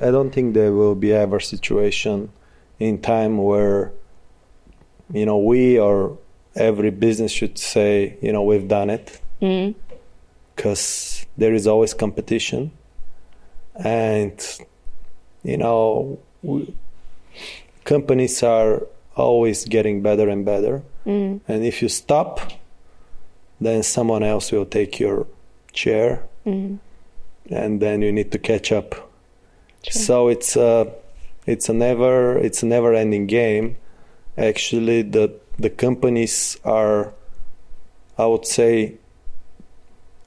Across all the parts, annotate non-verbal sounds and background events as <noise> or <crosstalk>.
I don't think there will be ever situation in time where you know we or every business should say you know we've done it because mm. there is always competition and you know we, companies are always getting better and better mm. and if you stop then someone else will take your chair mm. and then you need to catch up True. so it's a it's a never it's a never ending game actually the the companies are i would say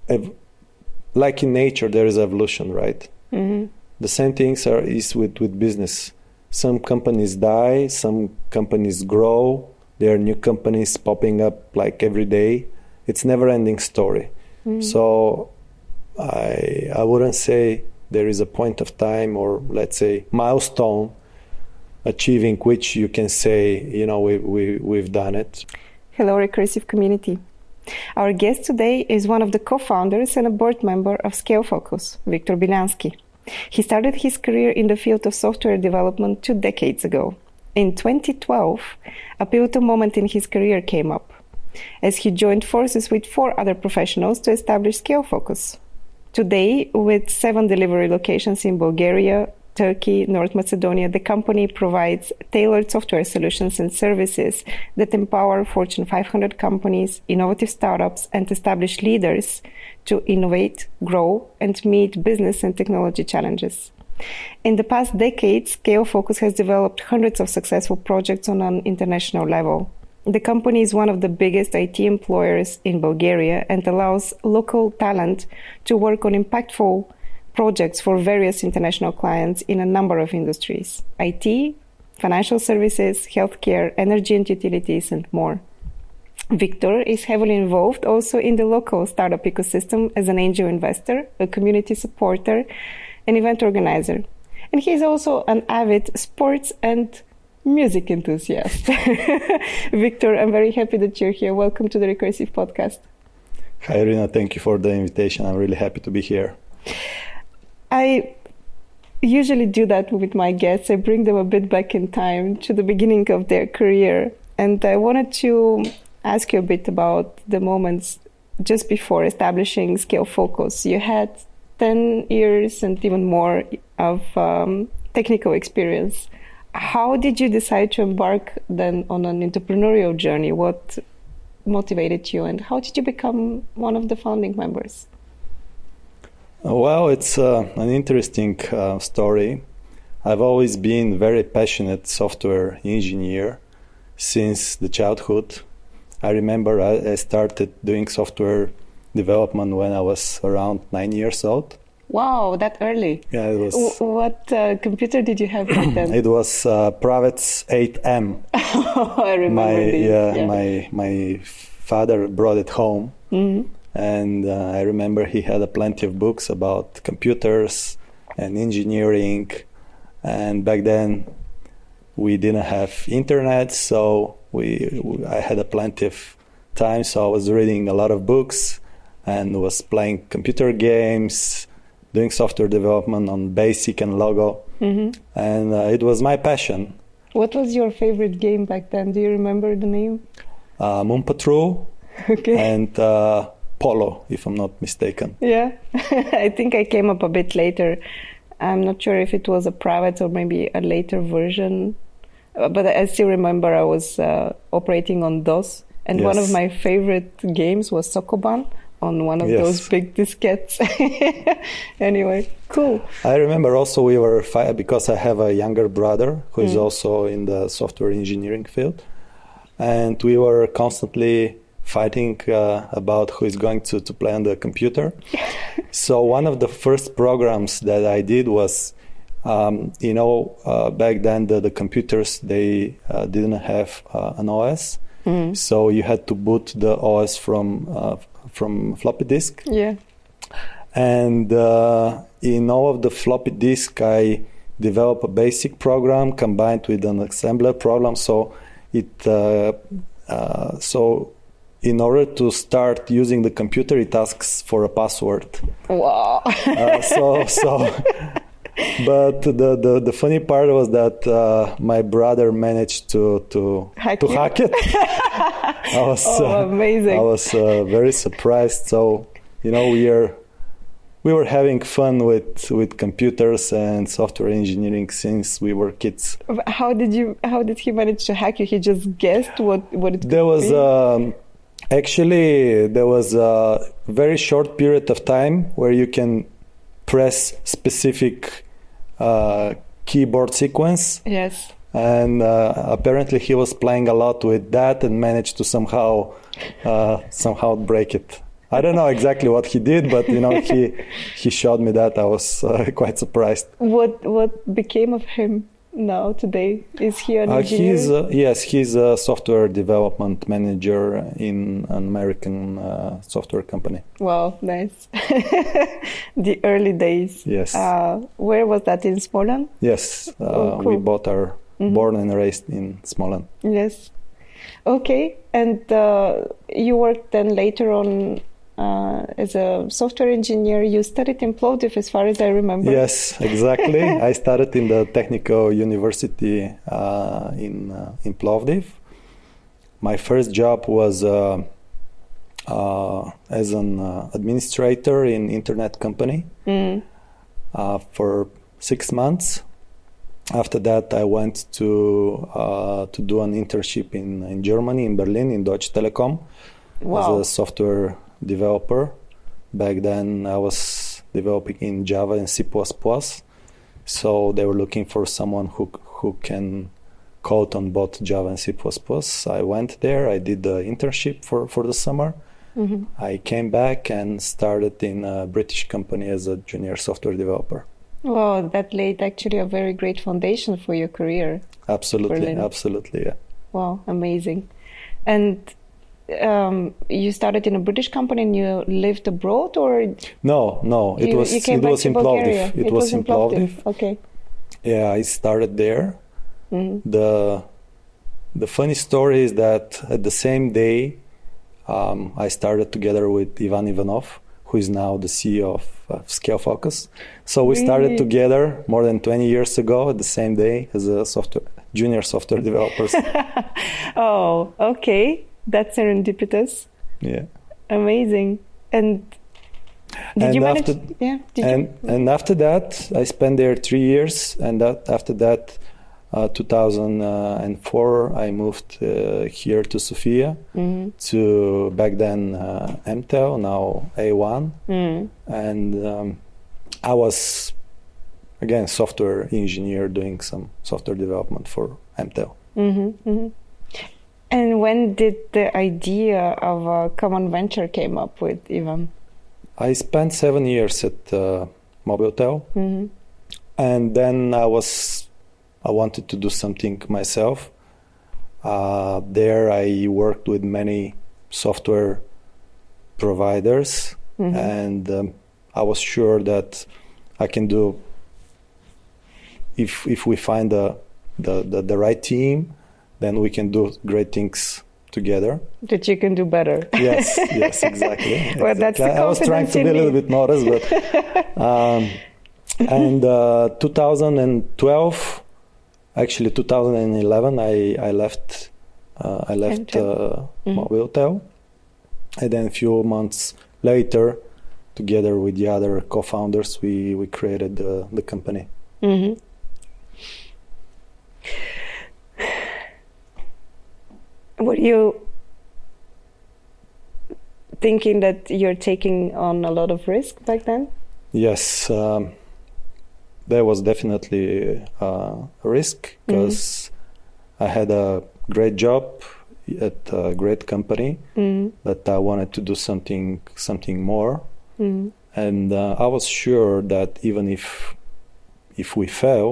ev- like in nature there is evolution right mm-hmm. the same things are is with with business some companies die some companies grow there are new companies popping up like every day it's never ending story mm-hmm. so i i wouldn't say there is a point of time or let's say milestone achieving which you can say, you know, we, we, we've done it. Hello, Recursive community. Our guest today is one of the co founders and a board member of Scale Focus, Viktor Bilyanski. He started his career in the field of software development two decades ago. In 2012, a pivotal moment in his career came up as he joined forces with four other professionals to establish Scalefocus. Today, with seven delivery locations in Bulgaria, Turkey, North Macedonia, the company provides tailored software solutions and services that empower Fortune 500 companies, innovative startups, and established leaders to innovate, grow, and meet business and technology challenges. In the past decade, Scalefocus has developed hundreds of successful projects on an international level. The company is one of the biggest IT employers in Bulgaria and allows local talent to work on impactful projects for various international clients in a number of industries IT, financial services, healthcare, energy and utilities, and more. Viktor is heavily involved also in the local startup ecosystem as an angel investor, a community supporter, an event organizer. And he is also an avid sports and music enthusiast. <laughs> Viktor, I'm very happy that you're here. Welcome to the Recursive Podcast. Hi, Irina. Thank you for the invitation. I'm really happy to be here. I usually do that with my guests. I bring them a bit back in time to the beginning of their career. And I wanted to ask you a bit about the moments just before establishing Scalefocus. You had 10 years and even more of um, technical experience. How did you decide to embark then on an entrepreneurial journey? What motivated you, and how did you become one of the founding members? Well, it's uh, an interesting uh, story. I've always been very passionate software engineer since the childhood. I remember I, I started doing software development when I was around nine years old. Wow, that early. Yeah, it was. W- what uh, computer did you have back then? <clears throat> it was uh, Pravets 8M. <laughs> I remember my, this. Yeah, yeah, my my father brought it home. Mm-hmm and uh, I remember he had a plenty of books about computers and engineering. And back then, we didn't have internet, so we, we I had a plenty of time. So I was reading a lot of books and was playing computer games, doing software development on Basic and Logo, mm-hmm. and uh, it was my passion. What was your favorite game back then? Do you remember the name? Uh, Moon Patrol. <laughs> Okay. And uh, Polo, if I'm not mistaken. Yeah, <laughs> I think I came up a bit later. I'm not sure if it was a private or maybe a later version, uh, but I still remember I was uh, operating on DOS, and yes. one of my favorite games was Sokoban on one of yes. those big diskettes. <laughs> anyway, cool. I remember also we were fi- because I have a younger brother who is mm. also in the software engineering field, and we were constantly fighting uh, about who is going to, to play on the computer. <laughs> so one of the first programs that I did was, um, you know, uh, back then the, the computers they uh, didn't have uh, an OS, mm-hmm. so you had to boot the OS from uh, from floppy disk. Yeah. And uh, in all of the floppy disk, I developed a basic program combined with an assembler program. So it so in order to start using the computer, it asks for a password. Wow. uh, so, so <laughs> but the, the, the funny part was that uh, my brother managed to to Hack to you? hack it. <laughs> <laughs> I was Oh, uh, amazing. I was uh, very surprised. So you know we are we were having fun with with computers and software engineering since we were kids. How did you? How did he manage to hack you? He just guessed what what it. There was um, actually there was a very short period of time where you can press specific uh, keyboard sequence, yes. And uh, apparently he was playing a lot with that and managed to somehow uh, somehow break it. I don't know exactly what he did, but you know he <laughs> he showed me that. I was uh, <laughs> quite surprised. What what became of him now today? Is he an Uh, engineer? he's uh, yes, he's a software development manager in an American uh, software company. Wow, nice. <laughs> the early days. Yes. Uh, where was that in Smolensk? Yes, uh, Oh, we cool. both Mhm. born and raised in Smolensk. Yes. Okay, and uh, you worked then later on uh, as a software engineer. You studied in Plovdiv, as far as I remember. Yes, exactly. <laughs> I started in the Technical University uh, in uh, in Plovdiv. My first job was uh, uh, as an uh, administrator in internet company Mm. uh, for six months. After that, I went to uh, to do an internship in, in Germany, in Berlin, in Deutsche Telekom. Wow. as a software developer. Back then, I was developing in Java and C++. So they were looking for someone who who can code on both Java and C++. I went there. I did the internship for for the summer. Mhm. I came back and started in a British company as a junior software developer. Wow, that laid actually a very great foundation for your career. Absolutely, Berlin. absolutely, yeah. Wow, amazing. And um, you started in a British company and you lived abroad, or No, no, it you, was you it was in? Plovdiv. It, was, in Plovdiv. Okay. Yeah, I started there. Mhm. the the funny story is that at the same day um, I started together with Ivan Ivanov, who is now the CEO of uh, Scalefocus. So we started together more than 20 years ago at the same day as a software junior software developers. <laughs> Oh, okay. That's serendipitous. yeah. Amazing. And did And you manage? after- yeah. Did and you? and after that, I spent there three years, and that after that, uh, 2004, I moved uh, here to Sofia Mhm. to back then uh, MTEL, now A1, Mm. and um, I was again software engineer doing some software development for MTEL. Mhm, mhm. And when did the idea of a common venture came up with Ivan? I spent seven years at uh, Mobiltel, Mhm. and then I was I wanted to do something myself. Uh, there, I worked with many software providers, Mhm. and um, I was sure that I can do if if we find the the, the, the right team, then we can do great things together. That you can do better. Yes, yes, <laughs> exactly. Well, that's the I was trying to be a little bit modest, but <laughs> um, and uh, 2012, actually 2011, I I left uh, I left uh, Mhm. Mobiltel, and then a few months later, together with the other co-founders, we we created the the company. hmm Were you thinking that you're taking on a lot of risk back then? Yes, um, there was definitely uh, a risk because I had a great job at a great company, Mm. but I wanted to do something something more, Mm. and uh, I was sure that even if if we fail,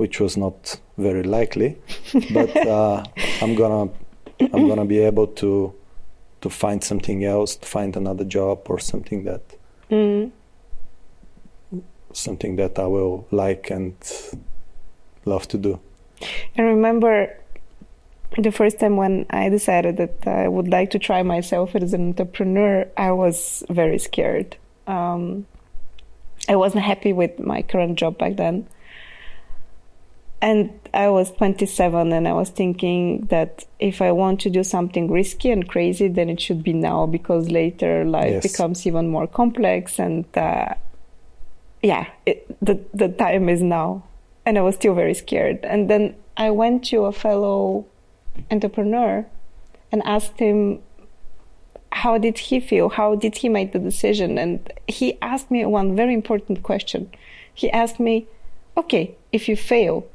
which was not very likely, <laughs> but uh, I'm gonna I'm gonna be able to to find something else, to find another job or something that Mm. Something that I will like and love to do. I remember the first time when I decided that I would like to try myself as an entrepreneur, I was very scared. Um, I wasn't happy with my current job back then. And I was 27 and I was thinking that if I want to do something risky and crazy, then it should be now because later life Yes. becomes even more complex. And uh, yeah, it, the, the time is now. And I was still very scared. And then I went to a fellow entrepreneur and asked him how did he feel? How did he make the decision? And he asked me one very important question. He asked me okay if you fail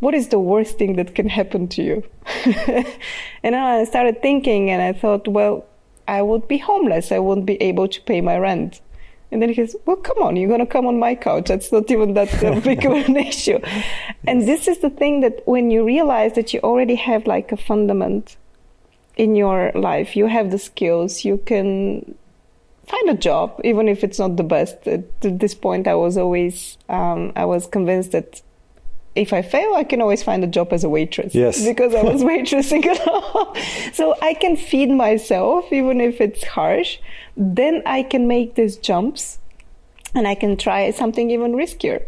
what is the worst thing that can happen to you? <laughs> And i started thinking and i thought well i would be homeless. I wouldn't be able to pay my rent and then he goes, Well, come on, you're going to come on my couch. That's not even that uh, big of an <laughs> issue. And this is the thing that when you realize that you already have like a fundament in your life, you have the skills, you can find a job, even if it's not the best. At this point, I was always, um, I was convinced that if I fail, I can always find a job as a waitress. Yes. <laughs> Because I was <laughs> waitressing. So I can feed myself, even if it's harsh. Then I can make these jumps and I can try something even riskier.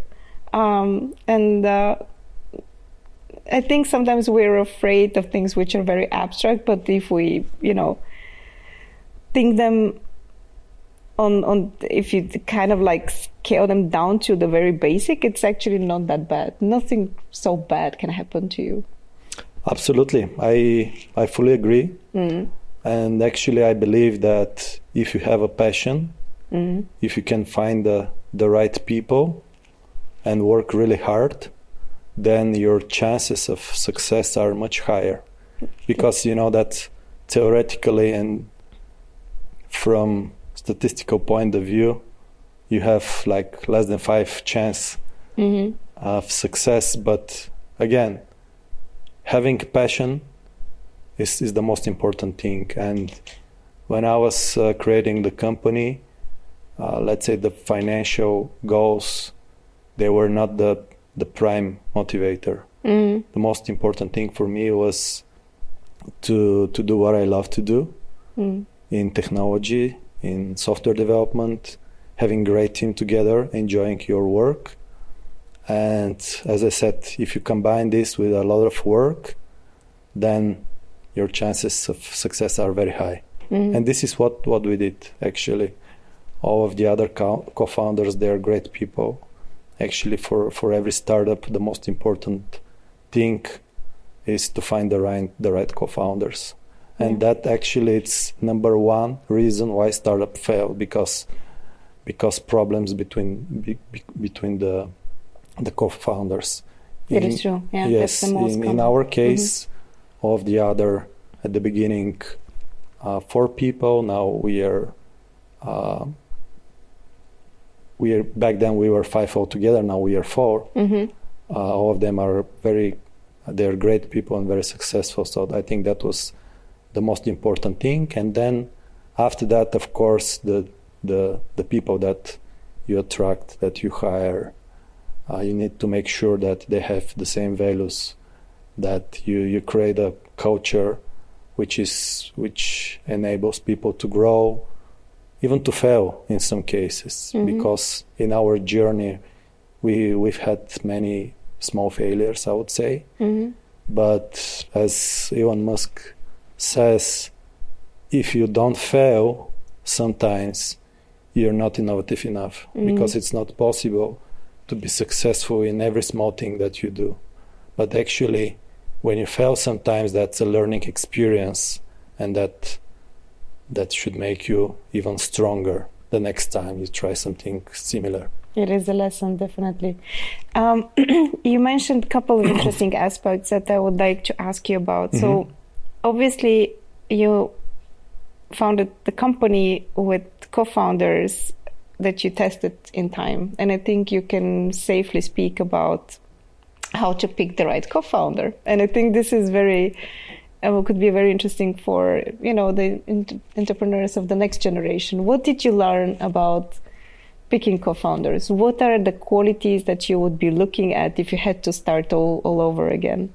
Um, and uh, I think sometimes we're afraid of things which are very abstract, but if we, you know, think them on on if you kind of like scale them down to the very basic, it's actually not that bad. Nothing so bad can happen to you. Absolutely, I I fully agree. Mm. And actually, I believe that if you have a passion, mm. if you can find the the right people and work really hard, then your chances of success are much higher. Because you know that theoretically and from statistical point of view, you have like less than five chance of success. But again, having passion is, is the most important thing. And when I was uh, creating the company, uh, let's say the financial goals, they were not the the prime motivator. The most important thing for me was to to do what I love to do in technology, in software development, having great team together, enjoying your work. And as I said, if you combine this with a lot of work, then your chances of success are very high. Mm-hmm. And this is what, what we did actually. All of the other co- co-founders, they are great people. Actually, for, for every startup, the most important thing is to find the right the right co-founders, and that actually it's number one reason why startup fail because because problems between be, be, between the the co-founders. It In- is true. Yeah, yes, that's the most in, in our case, all of the other at the beginning, uh, four people. Now we are. Uh, we are back then we were five altogether. Now we are 4 Mm-hmm. Uh, all of them are very, they're great people and very successful. So I think that was the most important thing. And then after that, of course, the the the people that you attract, that you hire, uh, you need to make sure that they have the same values, that you you create a culture which is which enables people to grow, even to fail in some cases, because in our journey we we've had many small failures, I would say. Mm-hmm. But as Elon Musk says, if you don't fail, sometimes you're not innovative enough because it's not possible to be successful in every small thing that you do. But actually, when you fail, sometimes that's a learning experience, and that that should make you even stronger the next time you try something similar. It is a lesson, definitely. Um, <clears throat> you mentioned a couple of interesting <coughs> aspects that I would like to ask you about. So, obviously, you founded the company with co-founders that you tested in time, and I think you can safely speak about how to pick the right co-founder. And I think this is very uh, could be very interesting for you know the ent- entrepreneurs of the next generation. What did you learn about? picking co-founders what are the qualities that you would be looking at if you had to start all, all over again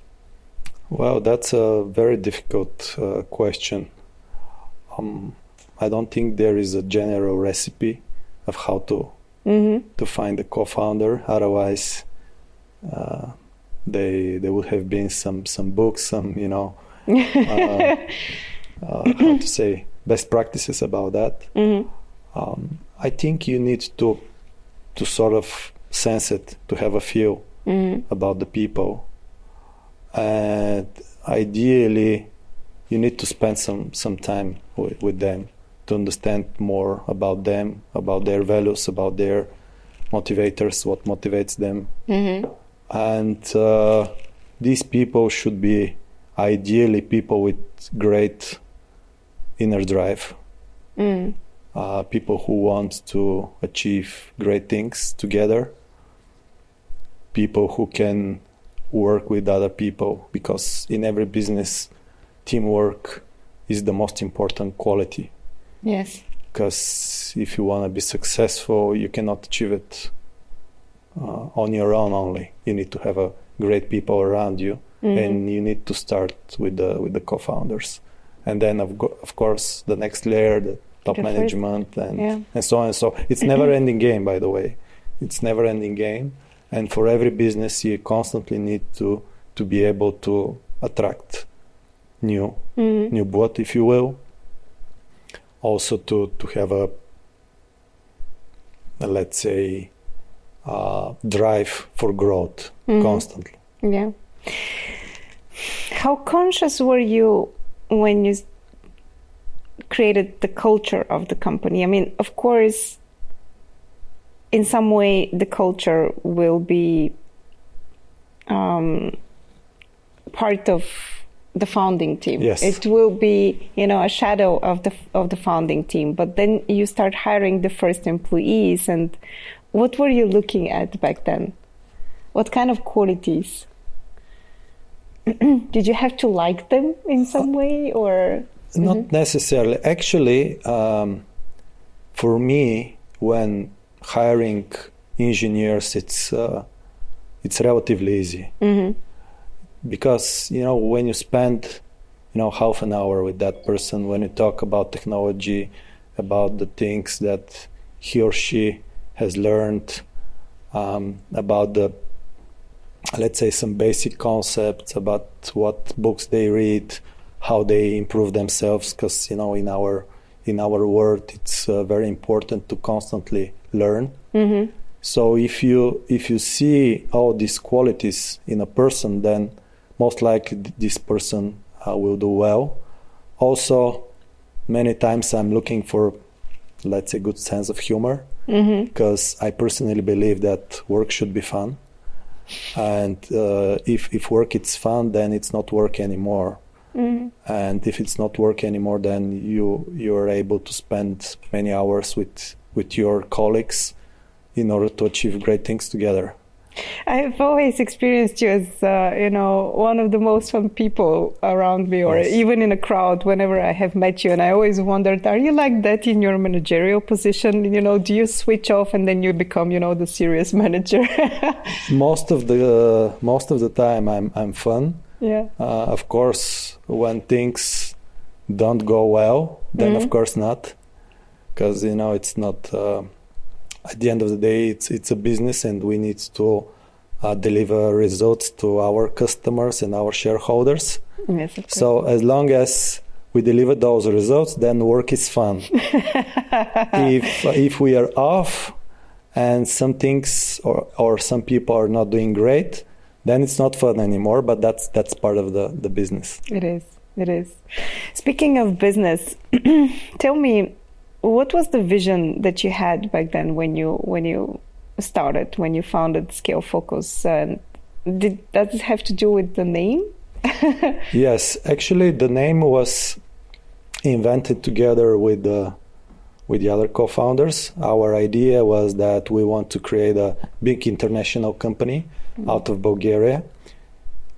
Well, that's a very difficult uh, question. Um, I don't think there is a general recipe of how to to find a co-founder. Otherwise, uh, they there would have been some some books, some you know, <laughs> uh, uh, how to say best practices about that. Um, I think you need to to sort of sense it, to have a feel about the people, and ideally, you need to spend some some time with, with them to understand more about them, about their values, about their motivators, what motivates them. And uh, these people should be ideally people with great inner drive, uh, people who want to achieve great things together, people who can work with other people, because in every business, teamwork is the most important quality Yes. because if you want to be successful, you cannot achieve it uh, on your own only. You need to have a great people around you, and you need to start with the with the co-founders, and then of, go- of course the next layer, the top The first- management, and yeah. and so on and so. It's never <clears throat> ending game, by the way. It's never ending game, and for every business, you constantly need to to be able to attract new new blood, if you will. Also to to have a uh, let's say uh, drive for growth constantly. Yeah. How conscious were you when you created the culture of the company? I mean, of course, in some way, the culture will be um, part of the founding team. Yes. It will be, you know, a shadow of the of the founding team. But then you start hiring the first employees, and what were you looking at back then? What kind of qualities? <clears throat> Did you have to like them in some way, or Not necessarily. Actually, um, for me, when hiring engineers, it's uh, it's relatively easy because you know when you spend you know half an hour with that person, when you talk about technology, about the things that he or she has learned, um, about the let's say some basic concepts about what books they read, how they improve themselves. Because you know in our in our world, it's uh, very important to constantly learn. So if you if you see all these qualities in a person, then most likely this person uh, will do well. Also, many times I'm looking for, let's say, good sense of humor because I personally believe that work should be fun, and uh, if if work is fun, then it's not work anymore. And if it's not work anymore, then you you are able to spend many hours with with your colleagues in order to achieve great things together. I've always experienced you as, uh, you know, one of the most fun people around me, or Yes. even in a crowd. Whenever I have met you, and I always wondered, are you like that in your managerial position? You know, do you switch off and then you become, you know, the serious <laughs> manager? most of the uh, most of the time, I'm I'm fun. Yeah. Uh, of course, when things don't go well, then of course not, because you know it's not. Uh, at the end of the day, it's it's a business, and we need to uh, deliver results to our customers and our shareholders. Yes. So as long as we deliver those results, then work is fun. <laughs> if if we are off and some things or or some people are not doing great, then it's not fun anymore. But that's that's part of the the business. It is. It is. Speaking of business, <clears throat> tell me, what was the vision that you had back then when you when you started when you founded Scalefocus? And did does it have to do with the name? <laughs> Yes, actually, the name was invented together with the with the other co-founders. Our idea was that we want to create a big international company out of Bulgaria,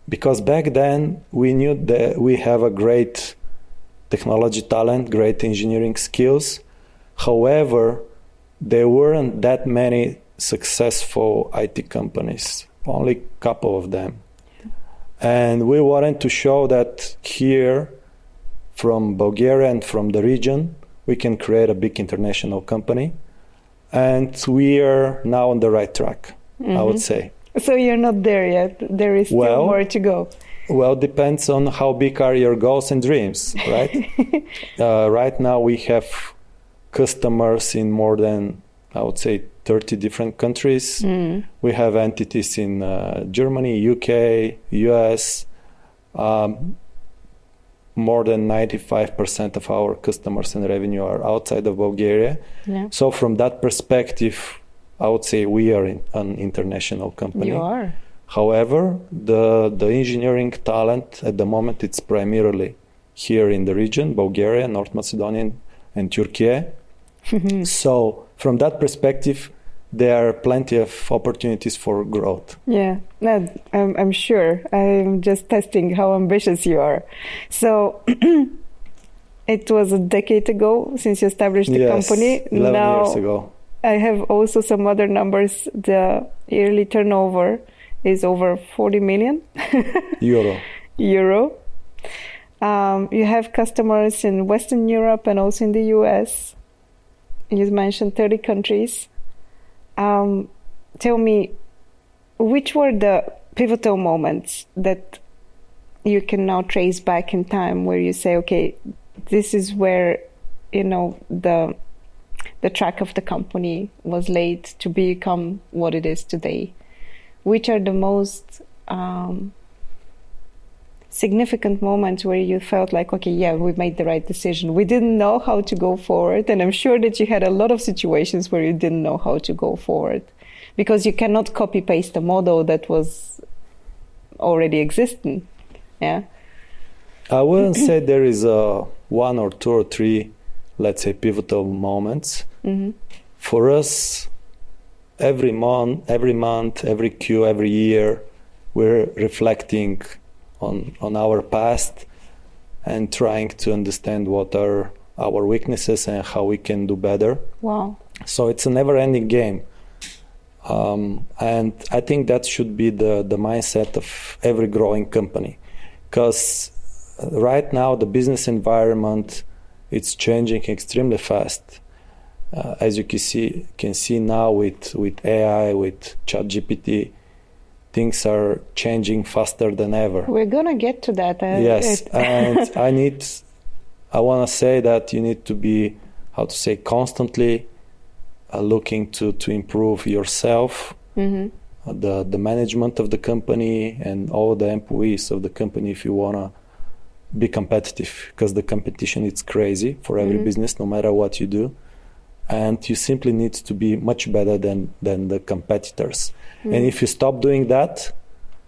because back then we knew that we have a great technology talent, great engineering skills. However, there weren't that many successful IT companies, only a couple of them. And we wanted to show that here, from Bulgaria and from the region, we can create a big international company. and we are now on the right track. I would mm-hmm. say. So you're not there yet. There is still Well- more to go. Well, depends on how big are your goals and dreams, right? <laughs> uh, right now, we have customers in more than, I would say, 30 different countries. We have entities in uh, Germany, UK, US. Um, more than 95% of our customers and revenue are outside of Bulgaria. Yeah. So, from that perspective, I would say we are in, an international company. You are. However, the the engineering talent at the moment it's primarily here in the region, Bulgaria, North Macedonia, and Turkey. <laughs> so, from that perspective, there are plenty of opportunities for growth. Yeah, no, I'm, I'm sure. I'm just testing how ambitious you are. So, <clears throat> it was a decade ago since you established the yes, company. 11 now, years ago. I have also some other numbers. The yearly turnover is over 40 million <laughs> Euro. euro. Um, you have customers in Western Europe and also in the US. You mentioned 30 countries. Um, tell me, which were the pivotal moments that you can now trace back in time where you say, okay, this is where, you know, the the track of the company was laid to become what it is today? Which are the most um, significant moments where you felt like, okay, yeah, we made the right decision. We didn't know how to go forward. And I'm sure that you had a lot of situations where you didn't know how to go forward because you cannot copy paste a model that was already existing. Yeah. I wouldn't say there is a one or two or three, let's say, pivotal moments. Hmm For us, every month, every month, every Q, every year, we're reflecting on on our past and trying to understand what are our weaknesses and how we can do better. Wow. So it's a never-ending game, um, and I think that should be the the mindset of every growing company, because right now the business environment it's changing extremely fast. Uh, as you can see, can see now with with AI, with ChatGPT, things are changing faster than ever. We're going to get to that. Uh, yes, <laughs> and I need, I want to say that you need to be, how to say, constantly uh, looking to to improve yourself, Mhm. uh, the the management of the company, and all the employees of the company if you wanna be competitive, because the competition is crazy for every Mhm. business, no matter what you do, and you simply need to be much better than than the competitors. And if you stop doing that,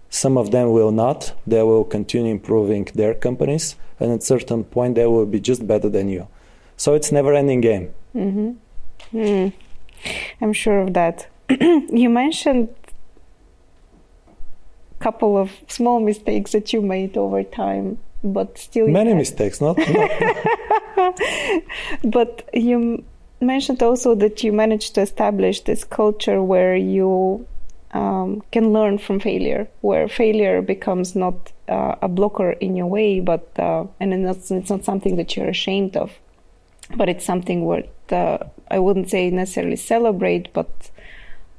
some of them will not. They will continue improving their companies, and at a certain point, they will be just better than you. So it's never-ending game. Mm-hmm. Mm. I'm sure of that. <clears throat> you mentioned a couple of small mistakes that you made over time, but still Many mistakes, not, <laughs> not But you mentioned also that you managed to establish this culture where you um, can learn from failure, where failure becomes not uh, a blocker in your way, but uh, and it's not, it's not something that you're ashamed of, but it's something where the, I wouldn't say necessarily celebrate, but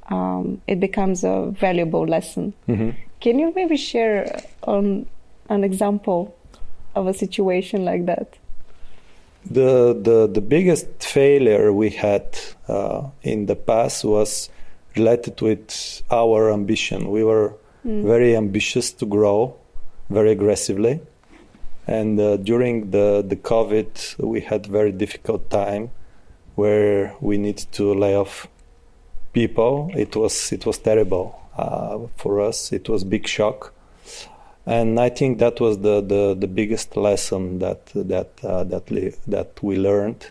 um, it becomes a valuable lesson. Mhm. Can you maybe share on an example of a situation like that? The the the biggest failure we had uh, in the past was related with our ambition. We were very ambitious to grow very aggressively, and uh, during the the COVID, we had very difficult time where we need to lay off people. It was it was terrible uh, for us. It was big shock and I think that was the, the, the biggest lesson that that uh, that li- that we learned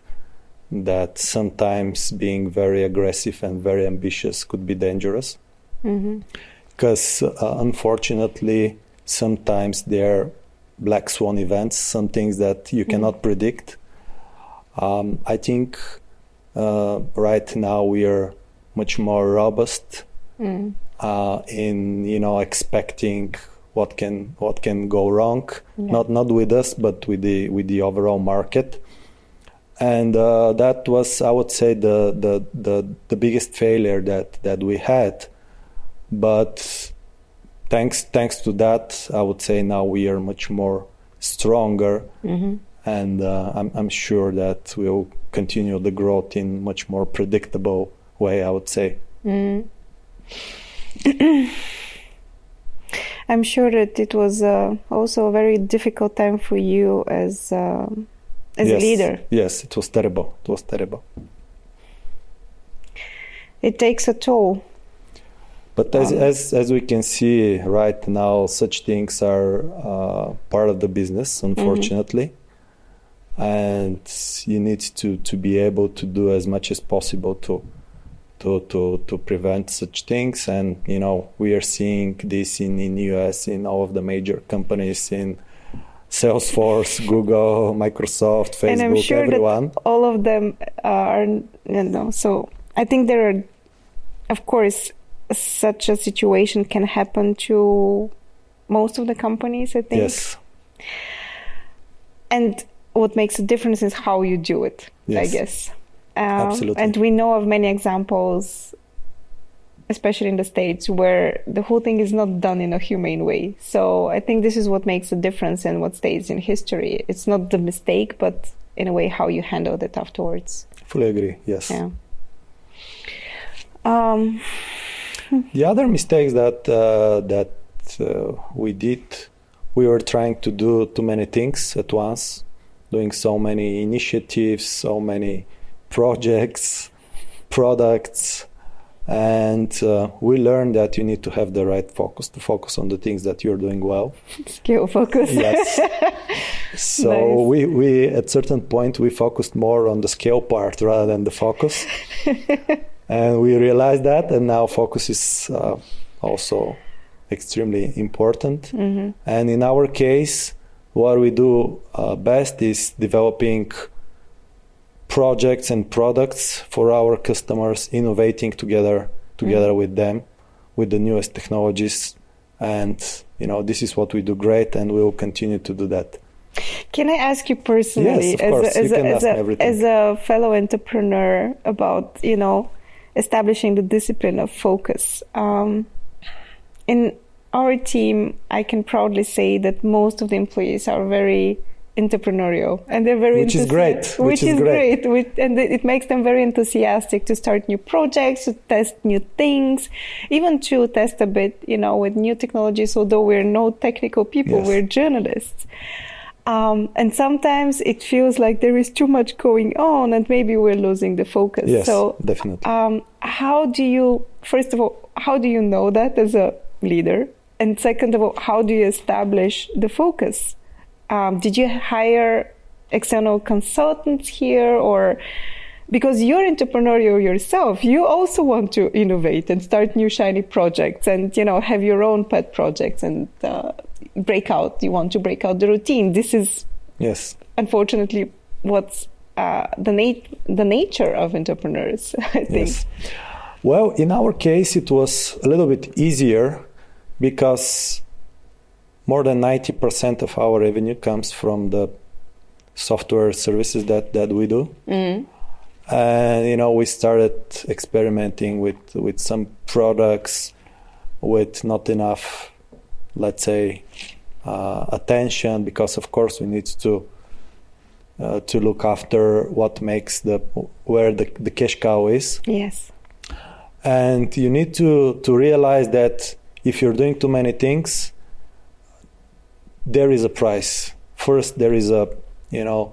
that sometimes being very aggressive and very ambitious could be dangerous Mm-hmm. because uh, unfortunately sometimes there are black swan events some things that you cannot predict um, I think uh, right now we are much more robust Mm. uh, in you know expecting what can what can go wrong Yeah. not not with us but with the with the overall market and uh, that was I would say the, the the the biggest failure that that we had. But thanks thanks to that, I would say now we are much more stronger, Mm-hmm. and uh, I'm I'm sure that we'll continue the growth in much more predictable way. I would say. Mm. <clears throat> I'm sure that it was uh, also a very difficult time for you as um as yes. a leader. Yes, it was terrible. It was terrible. It takes a toll. But as, Um, as as we can see right now, such things are uh, part of the business, unfortunately, and you need to, to be able to do as much as possible to to to to prevent such things. And you know, we are seeing this in in US in all of the major companies in Salesforce, <laughs> Google, Microsoft, Facebook, and I'm sure everyone. that all of them are, you know, so I think there are, of course, such a situation can happen to most of the companies, I think. Yes, And what makes a difference is how you do it, I guess. Um, Absolutely. And we know of many examples, especially in the States, where the whole thing is not done in a humane way. So I think this is what makes a difference and what stays in history. It's not the mistake, but in a way how you handled it afterwards. fully agree. Yes. Yeah. Um, The other mistakes that uh, that uh, we did, we were trying to do too many things at once, doing so many initiatives, so many projects, products, and uh, we learned that you need to have the right focus to focus on the things that you're doing well. skill focus. Yes. <laughs> so Nice. we we at certain point we focused more on the scale part rather than the focus, <laughs> and we realized that, and now focus is uh, also extremely important. Mhm. And in our case, what we do uh, best is developing projects and products for our customers, innovating together together with them with the newest technologies. And you know, this is what we do great, and we will continue to do that. Can I ask you personally, Yes, as, a, as, a, as, a, as a fellow entrepreneur, about you know establishing the discipline of focus? Um, in our team, I can proudly say that most of the employees are very entrepreneurial. And they're very Which is great, which, which is is great. great, Which- and it makes them very enthusiastic to start new projects to test new things even to test a bit you know with new technologies. Although we're no technical people Yes. we're journalists. Um, and sometimes it feels like there is too much going on and maybe we're losing the focus. Yes, so definitely. um, how do you first of all how do you know that as a leader? And second of all how do you establish the focus um, did you hire external consultants here or because you're entrepreneurial yourself you also want to innovate and start new shiny projects and you know have your own pet projects and uh, break out you want to break out the routine this is yes. unfortunately what's uh, the nat- the nature of entrepreneurs <laughs> i think Yes. Well, in our case, it was a little bit easier because more than 90% of our revenue comes from the software services that, that we do. Mm. And, you know, we started experimenting with, with some products with not enough, let's say, uh, attention because, of course, we need to uh, to look after what makes the where the, the cash cow is yes and you need to to realize that if you're doing too many things there is a price. First there is a you know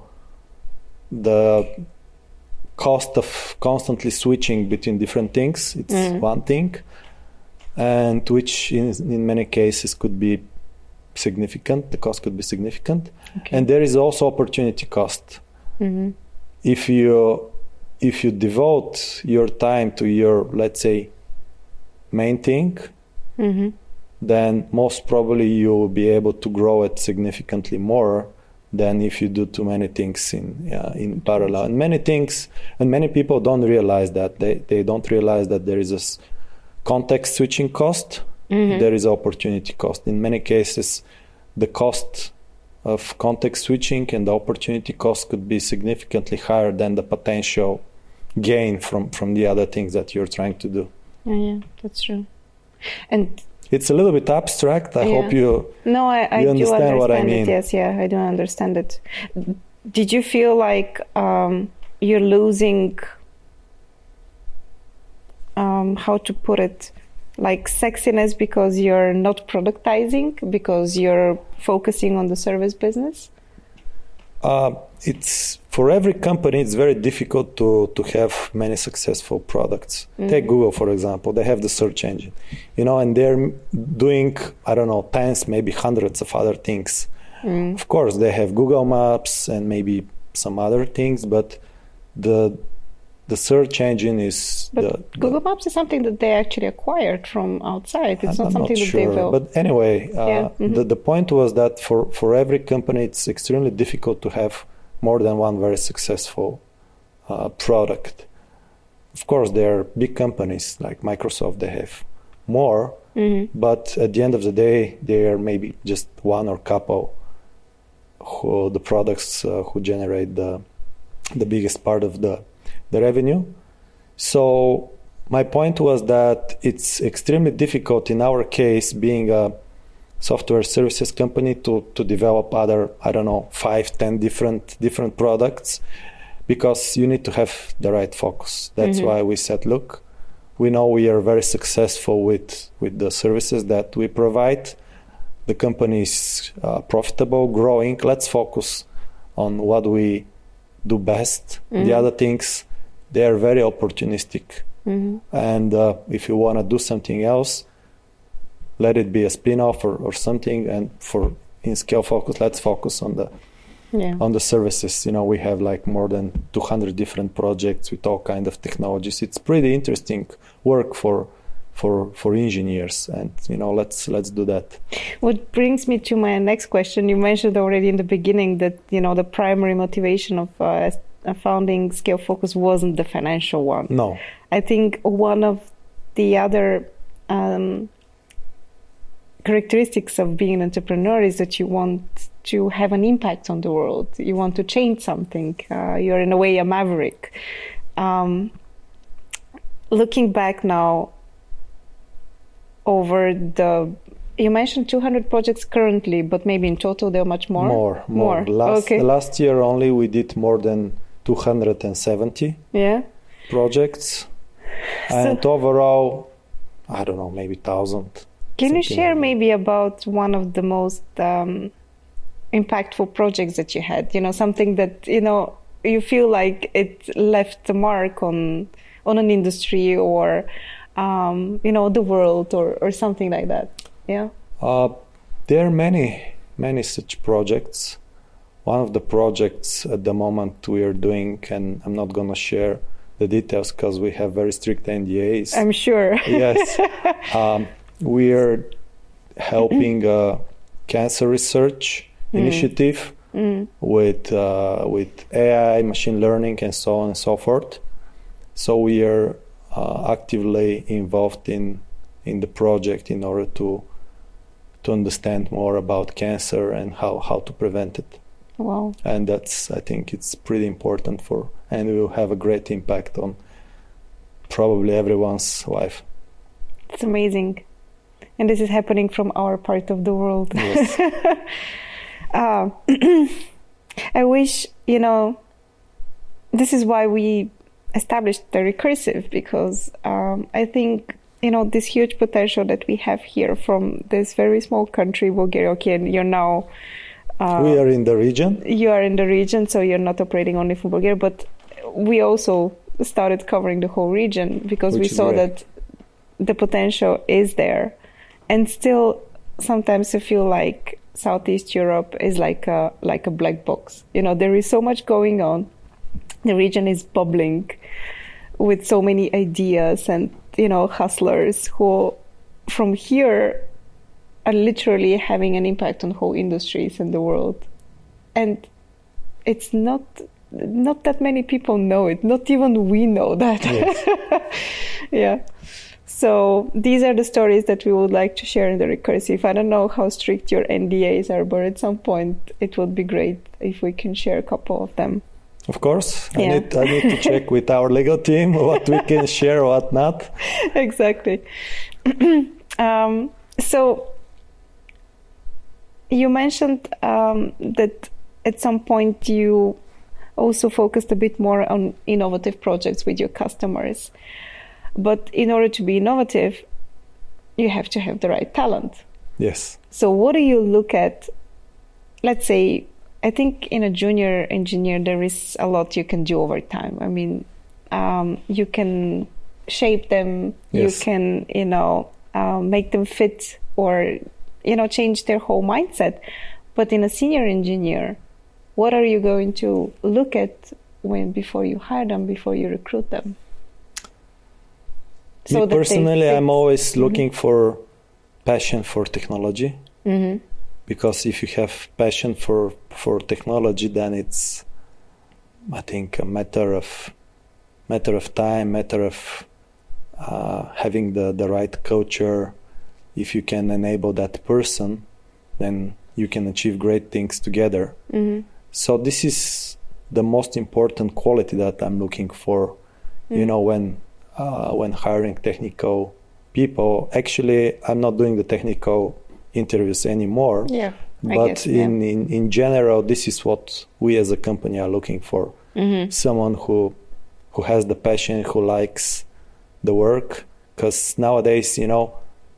the cost of constantly switching between different things. It's Mm. one thing and which in, in many cases could be significant the cost could be significant. Okay. and there is also opportunity cost. Hmm if you if you devote your time to your let's say main thing hmm then most probably you will be able to grow it significantly more than if you do too many things in uh, in parallel and many things and many people don't realize that they they don't realize that there is a context switching cost Mhm. there is opportunity cost in many cases the cost of context switching, and the opportunity cost could be significantly higher than the potential gain from from the other things that you're trying to do. Yeah, yeah that's true. And it's a little bit abstract. I Yeah. hope you no, I, I You do understand understand what I it. mean. Yes, yeah, I do understand it. Did you feel like um, you're losing? Um, how to put it? Like sexiness because you're not productizing because you're focusing on the service business. Uh, it's for every company. It's very difficult to to have many successful products. Take Google for example. They have the search engine, you know, and they're doing I don't know tens, maybe hundreds of other things. Of course, they have Google Maps and maybe some other things, but the the search engine is But the, the- Google Maps is something that they actually acquired from outside. It's I'm not something that sure. they built. But anyway, uh, Yeah, mhm. the, the point was that for, for every company, it's extremely difficult to have more than one very successful uh, product. Of course, there are big companies like Microsoft, they have more, Mhm. but at the end of the day, they are maybe just one or couple who the products uh, who generate the the biggest part of the the revenue. So my point was that it's extremely difficult in our case, being a software services company, to to develop other I don't know five, ten different different products because you need to have the right focus. That's why we said, look, we know we are very successful with with the services that we provide. The company is uh, profitable, growing. Let's focus on what we do best. The other things, they are very opportunistic. Mhm. And uh, if you want to do something else, let it be a spin-off or, or something. And for in Scalefocus, let's focus on the Yeah. on the services. You know, we have like more than 200 different projects with all kind of technologies. It's pretty interesting work for for for engineers, and you know, let's let's do that. What brings me to my next question, you mentioned already in the beginning that you know the primary motivation of uh, founding Scalefocus wasn't the financial one. No, I think one of the other um, characteristics of being an entrepreneur is that you want to have an impact on the world. You want to change something. Uh, you're in a way a maverick. Um, looking back now over the you mentioned 200 projects currently but maybe in total there are much more more, more. Last okay last year only we did more than 270 yeah projects, and overall, I don't know, maybe thousand. Can you share like maybe about one of the most um, impactful projects that you had? You know, something that you know you feel like it left a mark on on an industry or um, you know the world or or something like that. Yeah. Uh, there are many, many such projects. One of the projects at the moment we are doing, and I'm not going to share the details because we have very strict NDAs. I'm sure. yes, <laughs> um, we are helping a cancer research initiative with uh, with AI, machine learning, and so on and so forth. So we are uh, actively involved in in the project in order to to understand more about cancer and how, how to prevent it. Wow. And that's I think it's pretty important for and will have a great impact on probably everyone's life. It's amazing. And this is happening from our part of the world. Yes. <laughs> Uh, <clears throat> I wish, you know, this is why we established the recursive because um, I think, you know, this huge potential that we have here from this very small country, Bulgaria. Okay, and you're now. Uh, we are in the region. you are in the region, so you're not operating only from Bulgaria, but we also started covering the whole region because we Which is saw great. that the potential is there. And still, sometimes I feel like Southeast Europe is like a like a black box. You know, there is so much going on. The region is bubbling with so many ideas and you know hustlers who, from here, are literally having an impact on whole industries in the world, and it's not not that many people know it. Not even we know that. Yes. <laughs> yeah. So these are the stories that we would like to share in the recursive. I don't know how strict your NDAs are, but at some point it would be great if we can share a couple of them. Of course, I Yeah. need I need to check <laughs> with our legal team what we can share, what not. <laughs> exactly. <clears throat> um, so you mentioned um, that at some point you also focused a bit more on innovative projects with your customers. But in order to be innovative, you have to have the right talent. Yes. So, what do you look at? Let's say, I think in a junior engineer, there is a lot you can do over time. I mean, um, you can shape them, Yes. you can, you know, uh, make them fit or, you know, change their whole mindset. But in a senior engineer, what are you going to look at when before you hire them, before you recruit them? Me personally. I'm always looking for passion for technology Mhm. because if you have passion for for technology, then it's I think a matter of matter of time, matter of uh, having the the right culture. If you can enable that person, then you can achieve great things together. Mhm. So this is the most important quality that I'm looking for. You know, when uh, when hiring technical people, actually, I'm not doing the technical interviews anymore. Yeah. But guess, yeah. in, in in general, this is what we as a company are looking for. Mhm. Someone who who has the passion, who likes the work. Because nowadays, you know,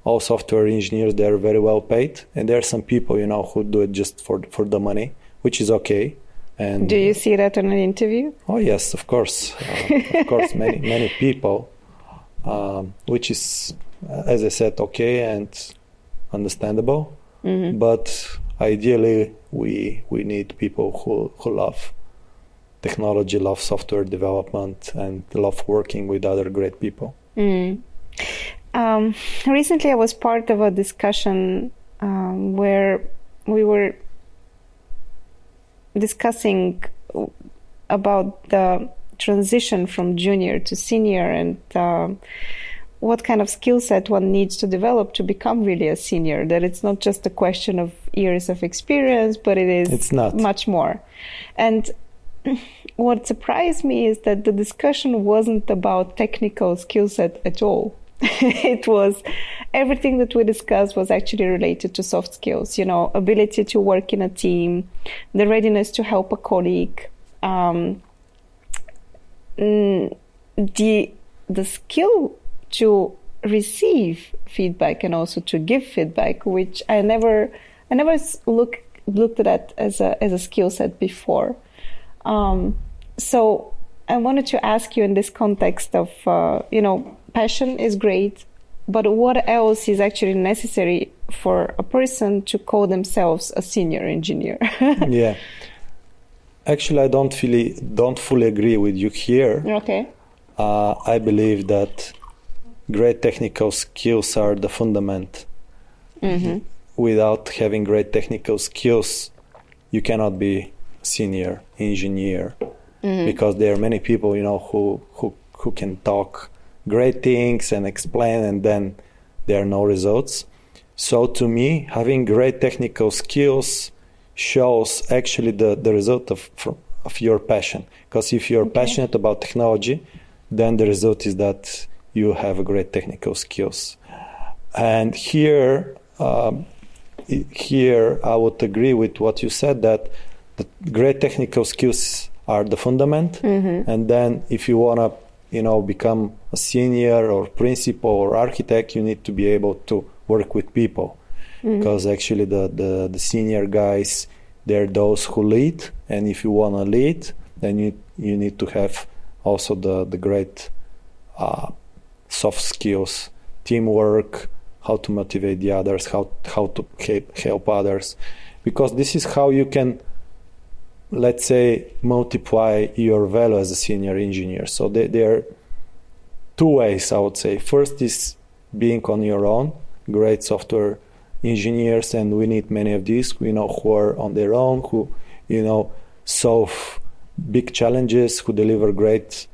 all software engineers they're very well paid, and there are some people, you know, who do it just for for the money, which is okay. And Do you see that in an interview? Oh yes, of course, uh, of course, many <laughs> many people, um, which is, uh, as I said, okay and understandable. Mhm. But ideally, we we need people who who love technology, love software development, and love working with other great people. Mm. Um, recently, I was part of a discussion um, where we were discussing about the transition from junior to senior and um what kind of skill set one needs to develop to become really a senior. That it's not just a question of years of experience, but it is It's not. much more. And <clears throat> what surprised me is that the discussion wasn't about technical skill set at all. <laughs> it was everything that we discussed was actually related to soft skills, you know, ability to work in a team, the readiness to help a colleague, um, mm, the the skill to receive feedback and also to give feedback, which I never I never look looked at as a as a skill set before. Um, so I wanted to ask you in this context of uh, you know passion is great, but what else is actually necessary for a person to call themselves a senior engineer? <laughs> yeah. Actually, I don't fully don't fully agree with you here. okay. Uh, I believe that great technical skills are the fundament. Mm-hmm. Without having great technical skills, you cannot be senior engineer because there are many people, you know, who who who can talk great things and explain, and then there are no results. So to me, having great technical skills shows actually the, the result of of your passion. Because if you're Okay. passionate about technology, then the result is that you have a great technical skills. And here, um, i- here I would agree with what you said that the great technical skills are the fundament, and then if you want to, you know, become a senior or principal or architect, you need to be able to work with people, because actually the, the the senior guys they're those who lead, and if you want to lead, then you you need to have also the the great uh, soft skills, teamwork, how to motivate the others, how how to help, help others, because this is how you can, let's say, multiply your value as a senior engineer. So there, there are two ways I would say. First is being on your own, great software engineers, and we need many of these. You know who are on their own, who you know solve big challenges, who deliver great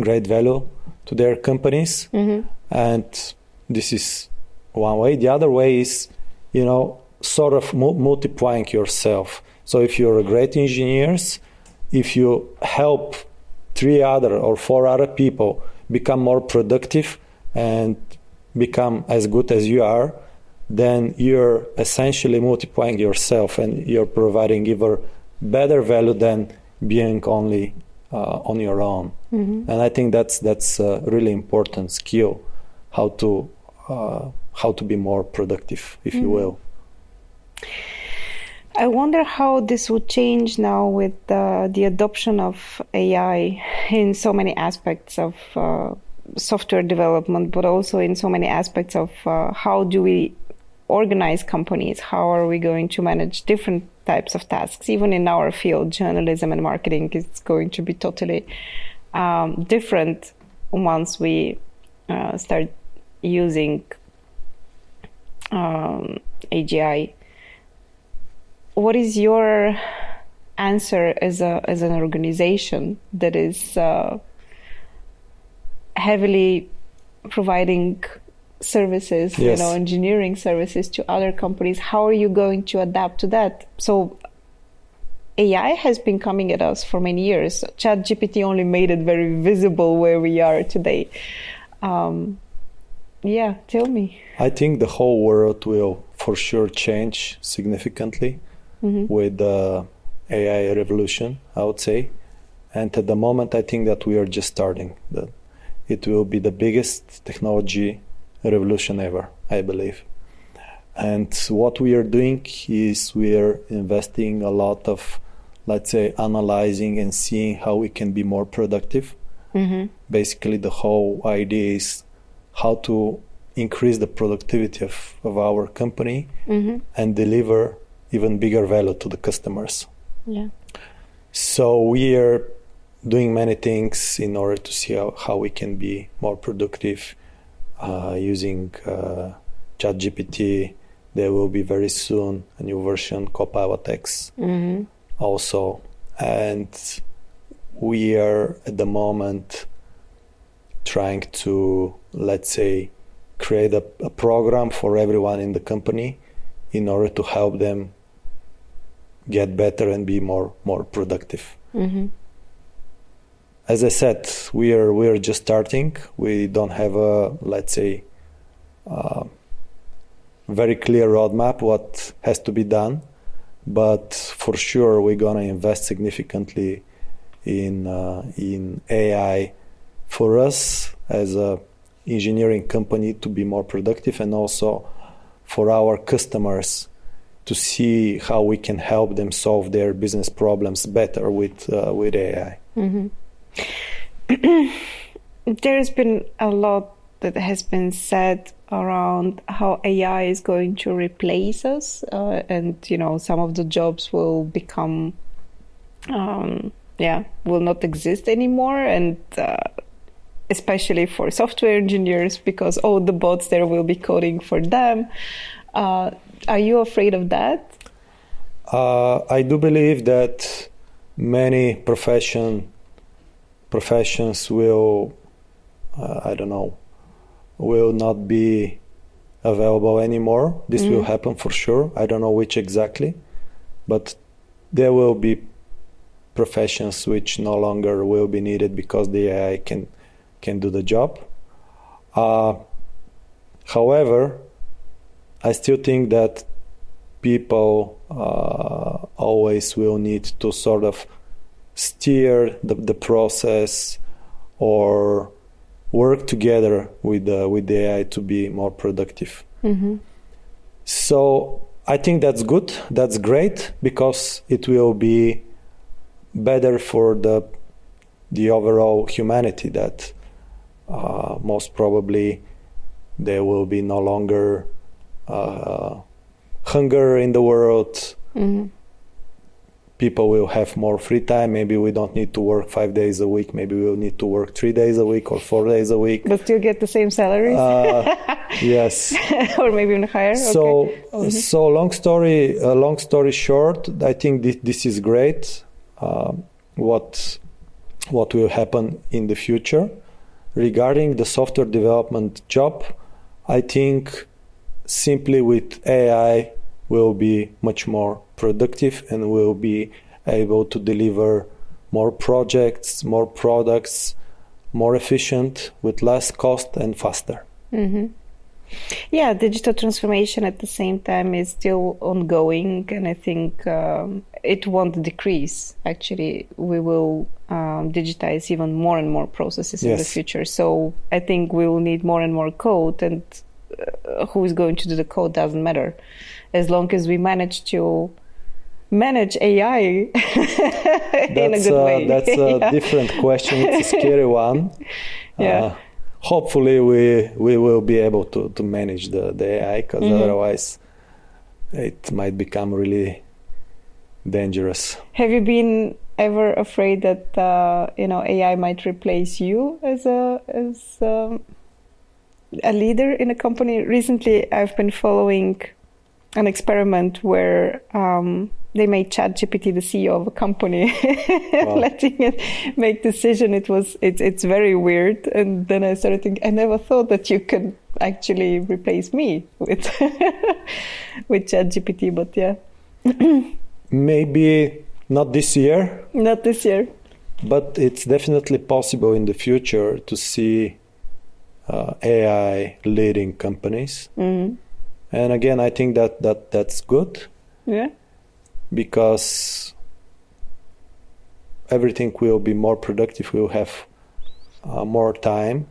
great value to their companies. Mm-hmm. And this is one way. The other way is, you know, sort of mu- multiplying yourself. So if you're a great engineers, if you help three other or four other people become more productive and become as good as you are, then you're essentially multiplying yourself and you're providing even better value than being only uh, on your own. Mm-hmm. And I think that's that's a really important skill, how to uh, how to be more productive, if mm-hmm. you will. I wonder how this would change now with uh, the adoption of AI in so many aspects of uh, software development, but also in so many aspects of uh, how do we organize companies? How are we going to manage different types of tasks? Even in our field, journalism and marketing, it's going to be totally um, different once we uh, start using um, AGI what is your answer as a as an organization that is uh, heavily providing services, yes. you know, engineering services to other companies? How are you going to adapt to that? So AI has been coming at us for many years. ChatGPT only made it very visible where we are today. Um, yeah, tell me. I think the whole world will for sure change significantly mm-hmm. with the AI revolution, I would say. And at the moment, I think that we are just starting. That it will be the biggest technology revolution ever, I believe. And what we are doing is we are investing a lot of, let's say, analyzing and seeing how we can be more productive. Mm-hmm. Basically, the whole idea is how to increase the productivity of, of our company mm-hmm. and deliver even bigger value to the customers. Yeah. So we are doing many things in order to see how, how we can be more productive uh, using uh, ChatGPT. There will be very soon a new version, Copilot X, mm-hmm. also. And we are at the moment trying to, let's say, create a, a program for everyone in the company in order to help them get better and be more more productive. Mm-hmm. As I said, we are we are just starting. We don't have a let's say uh, very clear roadmap what has to be done, but for sure we're gonna invest significantly in uh, in AI for us as a engineering company to be more productive and also for our customers to see how we can help them solve their business problems better with uh, with AI. Mm-hmm. <clears throat> There's been a lot that has been said around how AI is going to replace us, uh, and you know some of the jobs will become, um, yeah, will not exist anymore, and. Uh, especially for software engineers, because all the bots there will be coding for them. Uh, are you afraid of that? Uh, I do believe that many profession professions will, uh, I don't know, will not be available anymore. This mm. will happen for sure. I don't know which exactly, but there will be professions which no longer will be needed because the AI can can do the job. Uh, however, I still think that people uh, always will need to sort of steer the, the process or work together with the, with the AI to be more productive. Mm-hmm. So I think that's good. That's great because it will be better for the the overall humanity. That uh, most probably there will be no longer uh, hunger in the world. Mm-hmm. People will have more free time. Maybe we don't need to work five days a week. Maybe we'll need to work three days a week or four days a week. But still get the same salaries. Uh, <laughs> yes, or maybe even higher. So, okay. mm-hmm. so long story. Uh, long story short, I think this, this is great. Uh, what what will happen in the future? regarding the software development job, I think simply with AI will be much more productive and will be able to deliver more projects, more products, more efficient with less cost and faster. Mm-hmm. Yeah, digital transformation at the same time is still ongoing, and I think um, it won't decrease. Actually, we will um, digitize even more and more processes yes. in the future. So I think we will need more and more code, and who is going to do the code doesn't matter, as long as we manage to manage AI <laughs> in a good uh, way. That's a <laughs> yeah. different question. It's a scary <laughs> one. Yeah. Uh, hopefully we we will be able to, to manage the, the AI because mm-hmm. otherwise it might become really dangerous. Have you been ever afraid that uh, you know AI might replace you as a as um, a leader in a company? Recently, I've been following an experiment where um, they made ChatGPT the CEO of a company, <laughs> wow. letting it make decision. It was it's it's very weird. And then I started thinking, I never thought that you could actually replace me with <laughs> with ChatGPT. But yeah, <clears throat> maybe not this year. Not this year. But it's definitely possible in the future to see uh, AI leading companies. Mm-hmm. And again, I think that, that that's good. Yeah because everything will be more productive, we'll have uh, more time.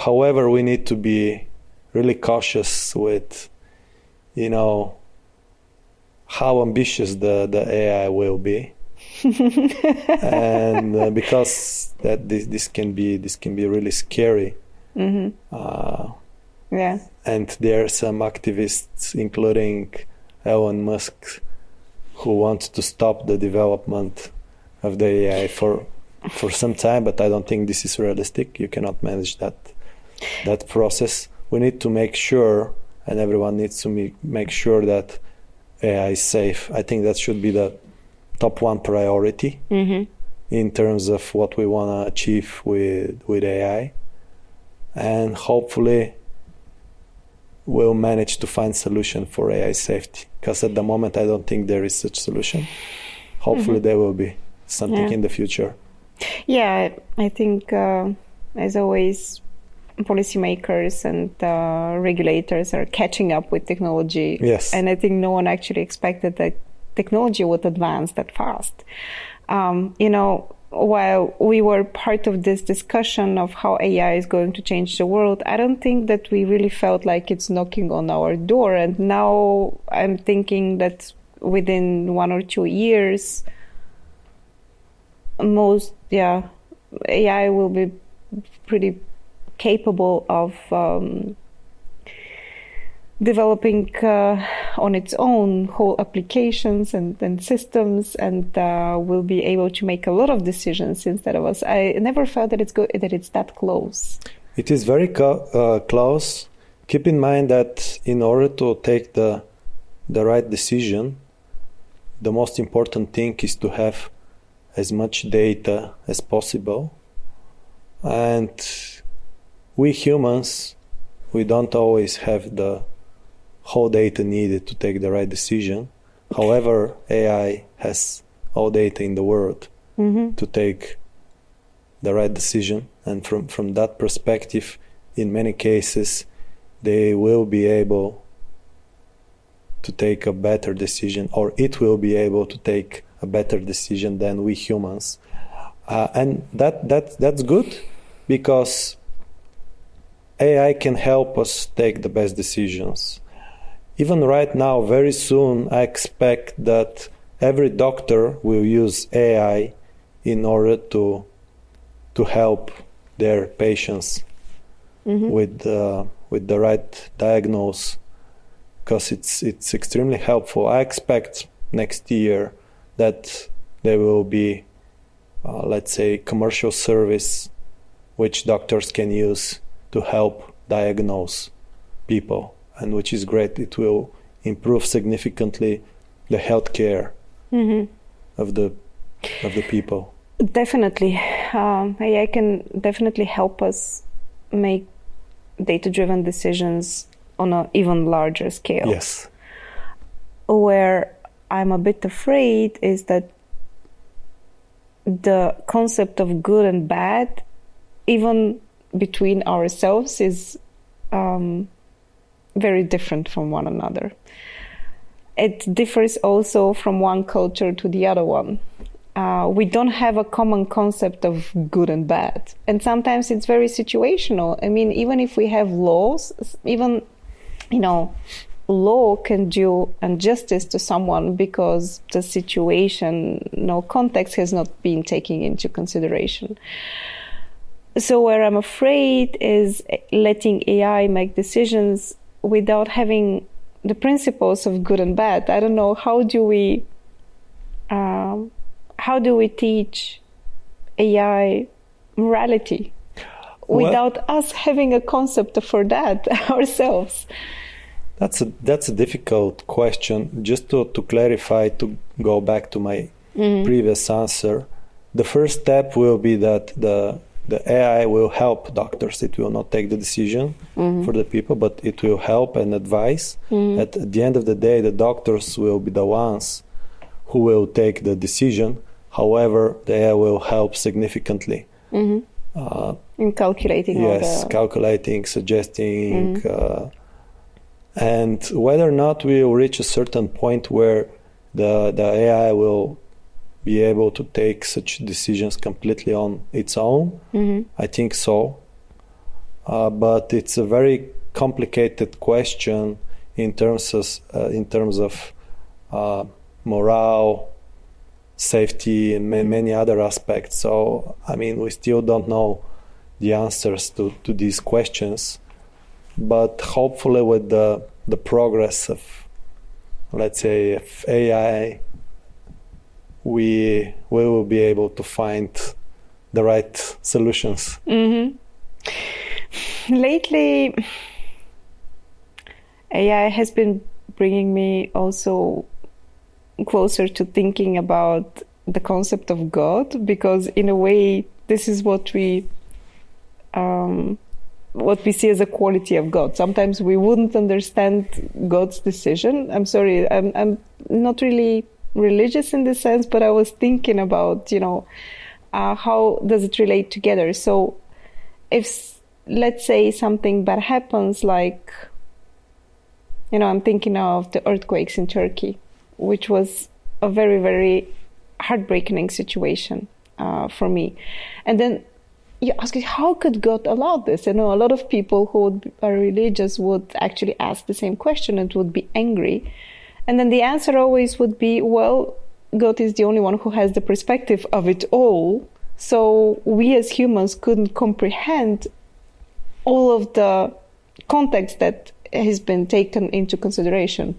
However, we need to be really cautious with, you know, how ambitious the, the AI will be. <laughs> and uh, because that this, this can be this can be really scary. Mm-hmm. Uh, yeah. And there are some activists, including Elon Musk, who want to stop the development of the AI for for some time, but I don't think this is realistic. You cannot manage that that process. We need to make sure, and everyone needs to make sure that AI is safe. I think that should be the top one priority mm-hmm. in terms of what we want to achieve with with AI, and hopefully we'll manage to find solution for AI safety because at the moment I don't think there is such solution. Hopefully, mm-hmm. there will be something yeah. in the future. Yeah, I think uh, as always, policymakers and uh, regulators are catching up with technology. Yes, and I think no one actually expected that technology would advance that fast. Um, you know, while we were part of this discussion of how AI is going to change the world, I don't think that we really felt like it's knocking on our door. And now I'm thinking that within one or two years, most, yeah, AI will be pretty capable of um, developing uh, on its own whole applications and, and systems and uh, will be able to make a lot of decisions instead of us. I never felt that it's go- that it's that close. It is very co- uh, close. Keep in mind that in order to take the the right decision, the most important thing is to have as much data as possible. And we humans, we don't always have the whole data needed to take the right decision. However, AI has all data in the world mm-hmm. to take the right decision, and from from that perspective, in many cases, they will be able to take a better decision, or it will be able to take a better decision than we humans, uh, and that that that's good because AI can help us take the best decisions even right now, very soon, I expect that every doctor will use AI in order to to help their patients mm-hmm. with uh, with the right diagnose because it's it's extremely helpful. I expect next year that there will be, uh, let's say, commercial service which doctors can use to help diagnose people and which is great. It will improve significantly the health care mm-hmm. of the of the people. Definitely, um, AI can definitely help us make data driven decisions on an even larger scale. Yes. Where I'm a bit afraid is that the concept of good and bad, even between ourselves, is um, very different from one another. It differs also from one culture to the other one. Uh, we don't have a common concept of good and bad. And sometimes it's very situational. I mean, even if we have laws, even, you know, law can do injustice to someone because the situation, no context has not been taken into consideration. So, where I'm afraid is letting AI make decisions without having the principles of good and bad. I don't know how do we um, how do we teach AI morality without well, us having a concept for that <laughs> ourselves? That's a that's a difficult question. Just to, to clarify, to go back to my mm-hmm. previous answer, the first step will be that the the AI will help doctors. It will not take the decision mm-hmm. for the people, but it will help and advise. Mm-hmm. At, the end of the day, the doctors will be the ones who will take the decision. However, the AI will help significantly. Mm-hmm. Uh, in calculating. Yes, the... calculating, suggesting, mm-hmm. uh, and whether or not we will reach a certain point where the the AI will be able to take such decisions completely on its own? Mm-hmm. I think so. Uh, but it's a very complicated question in terms of uh, in terms of uh, morale, safety, and ma- many other aspects. So I mean, we still don't know the answers to, to these questions. But hopefully, with the the progress of let's say AI we we will be able to find the right solutions. Mm-hmm. Lately, AI has been bringing me also closer to thinking about the concept of God because, in a way, this is what we um, what we see as a quality of God. Sometimes we wouldn't understand God's decision. I'm sorry, I'm, I'm not really religious in this sense, but I was thinking about, you know, uh, how does it relate together? So, if let's say something bad happens, like, you know, I'm thinking of the earthquakes in Turkey, which was a very, very heartbreaking situation uh, for me. And then you ask, how could God allow this? You know, a lot of people who are religious would actually ask the same question and would be angry and then the answer always would be, well, God is the only one who has the perspective of it all. So we as humans couldn't comprehend all of the context that has been taken into consideration.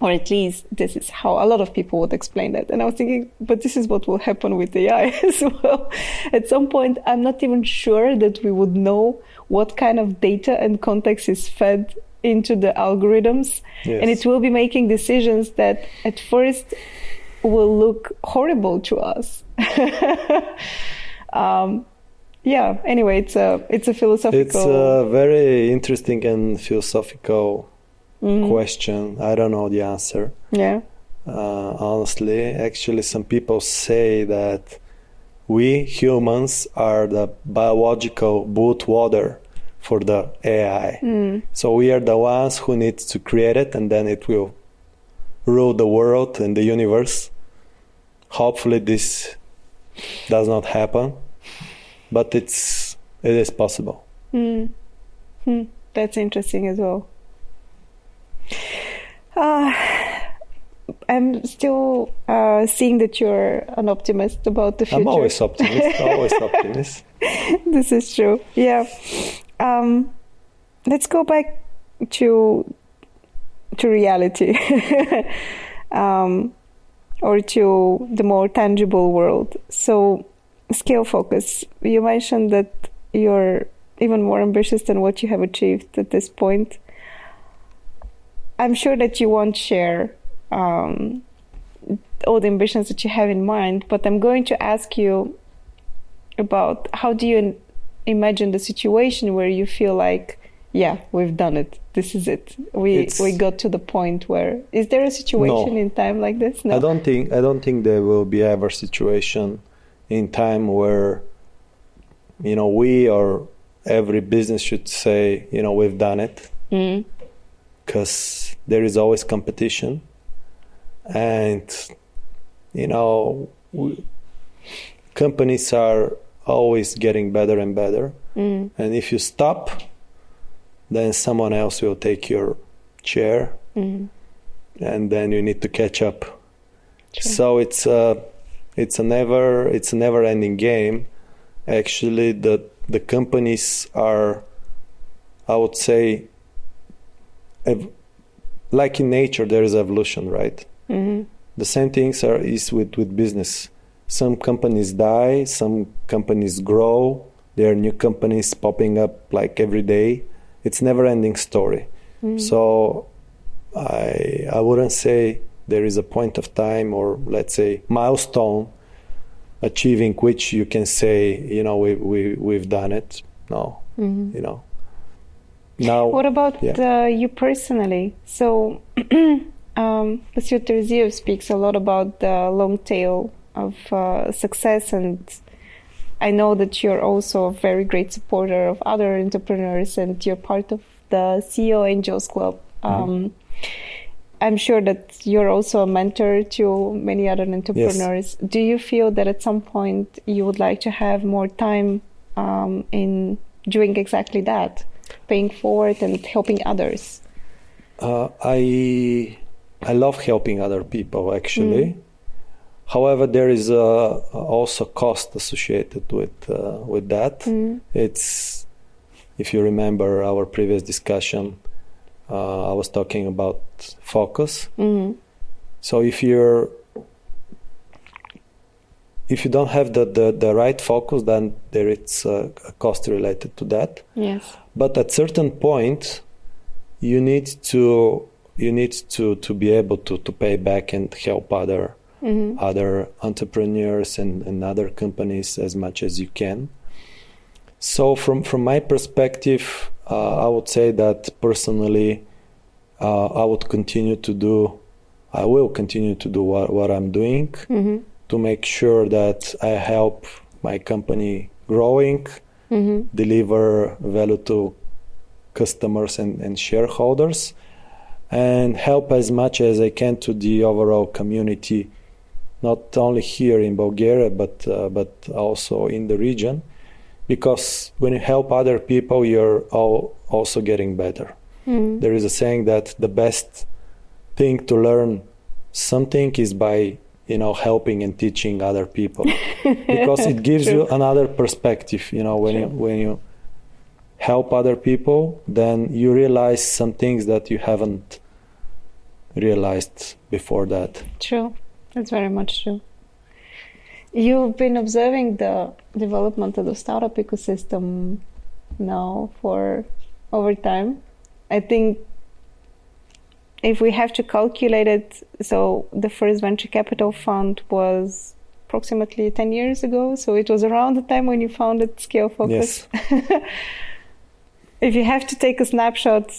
Or at least this is how a lot of people would explain that. And I was thinking, but this is what will happen with AI <laughs> as well. At some point, I'm not even sure that we would know what kind of data and context is fed into the algorithms. Yes. and it will be making decisions that at first will look horrible to us. <laughs> Um, yeah anyway it's a it's a philosophical it's a very interesting and philosophical mm-hmm. question. I don't know the answer. Yeah. Uh, honestly actually some people say that we humans are the biological bootloader for the AI. Mm. So we are the ones who need to create it, and then it will rule the world and the universe. Hopefully, this does not happen, but it's it is possible. Mm. Hmm. That's interesting as well. Uh, I'm still uh, seeing that you're an optimist about the future. I'm always optimist. always <laughs> optimist. this is true. Yeah um, let's go back to to reality <laughs> um, or to the more tangible world. So, Scalefocus. You mentioned that you're even more ambitious than what you have achieved at this point. I'm sure that you won't share um, all the ambitions that you have in mind, but I'm going to ask you about how do you imagine the situation where you feel like, yeah, we've done it. This is it. We It's- we got to the point where is there a situation No. in time like this? No. I don't think I don't think there will be ever situation in time where you know we or every business should say you know we've done it Mm. because there is always competition and you know we, companies are always getting better and better Mm. and if you stop then someone else will take your chair Mm. and then you need to catch up Sure. so it's a it's a never it's a never ending game actually the the companies are i would say ev- like in nature there is evolution right Mhm. the same things are is with with business some companies die some companies grow there are new companies popping up like every day it's never ending story Mm. so i i wouldn't say there is a point of time or let's say milestone achieving which you can say you know we, we we've done it no Mhm. you know now What about yeah. uh, you personally? So, <clears throat> um, Monsieur Terziev speaks a lot about the long tail of uh, success, and I know that you're also a very great supporter of other entrepreneurs, and you're part of the CEO Angels Club. Um, I'm sure that you're also a mentor to many other entrepreneurs. Do you feel that at some point you would like to have more time um, in doing exactly that, paying forward and helping others? Uh, I I love helping other people actually. However, there is uh, also cost associated with uh, with that. Mm. It's if you remember our previous discussion, uh, I was talking about focus. hmm So if you're if you don't have the, the, the right focus, then there is uh, a cost related to that. Yes. But at certain point, you need to you need to, to be able to, to pay back and help other hmm other entrepreneurs and, and other companies as much as you can. So from from my perspective, uh, I would say that personally, uh, I would continue to do, I will continue to do what, what I'm doing hmm to make sure that I help my company growing, hmm deliver value to customers and, and shareholders and help as much as I can to the overall community, not only here in Bulgaria but uh, but also in the region, because when you help other people, you're all also getting better. hmm. There is a saying that the best thing to learn something is by you know helping and teaching other people. <laughs> Because it gives you another perspective you know when you when you help other people then you realize some things that you haven't realized before that True. That's very much true. You've been observing the development of the startup ecosystem now for over time. I think if we have to calculate it, so the first venture capital fund was approximately 10 years ago. So it was around the time when you founded Scalefocus. yes <laughs> if you have to take a snapshot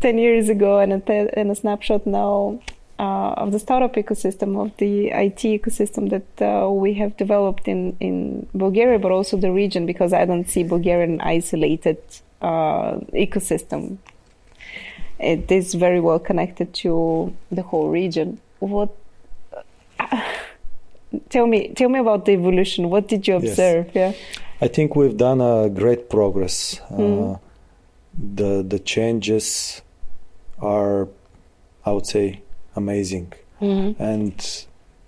10 years ago and a, and a snapshot now uh, of the startup ecosystem, of the IT ecosystem that uh, we have developed in, in Bulgaria, but also the region, because I don't see Bulgaria an isolated uh, ecosystem. It is very well connected to the whole region. What? tell me, tell me about the evolution. What did you Yes. observe? Yeah. I think we've done a great progress. Mm. The the changes are, I would say, amazing, Mhm. and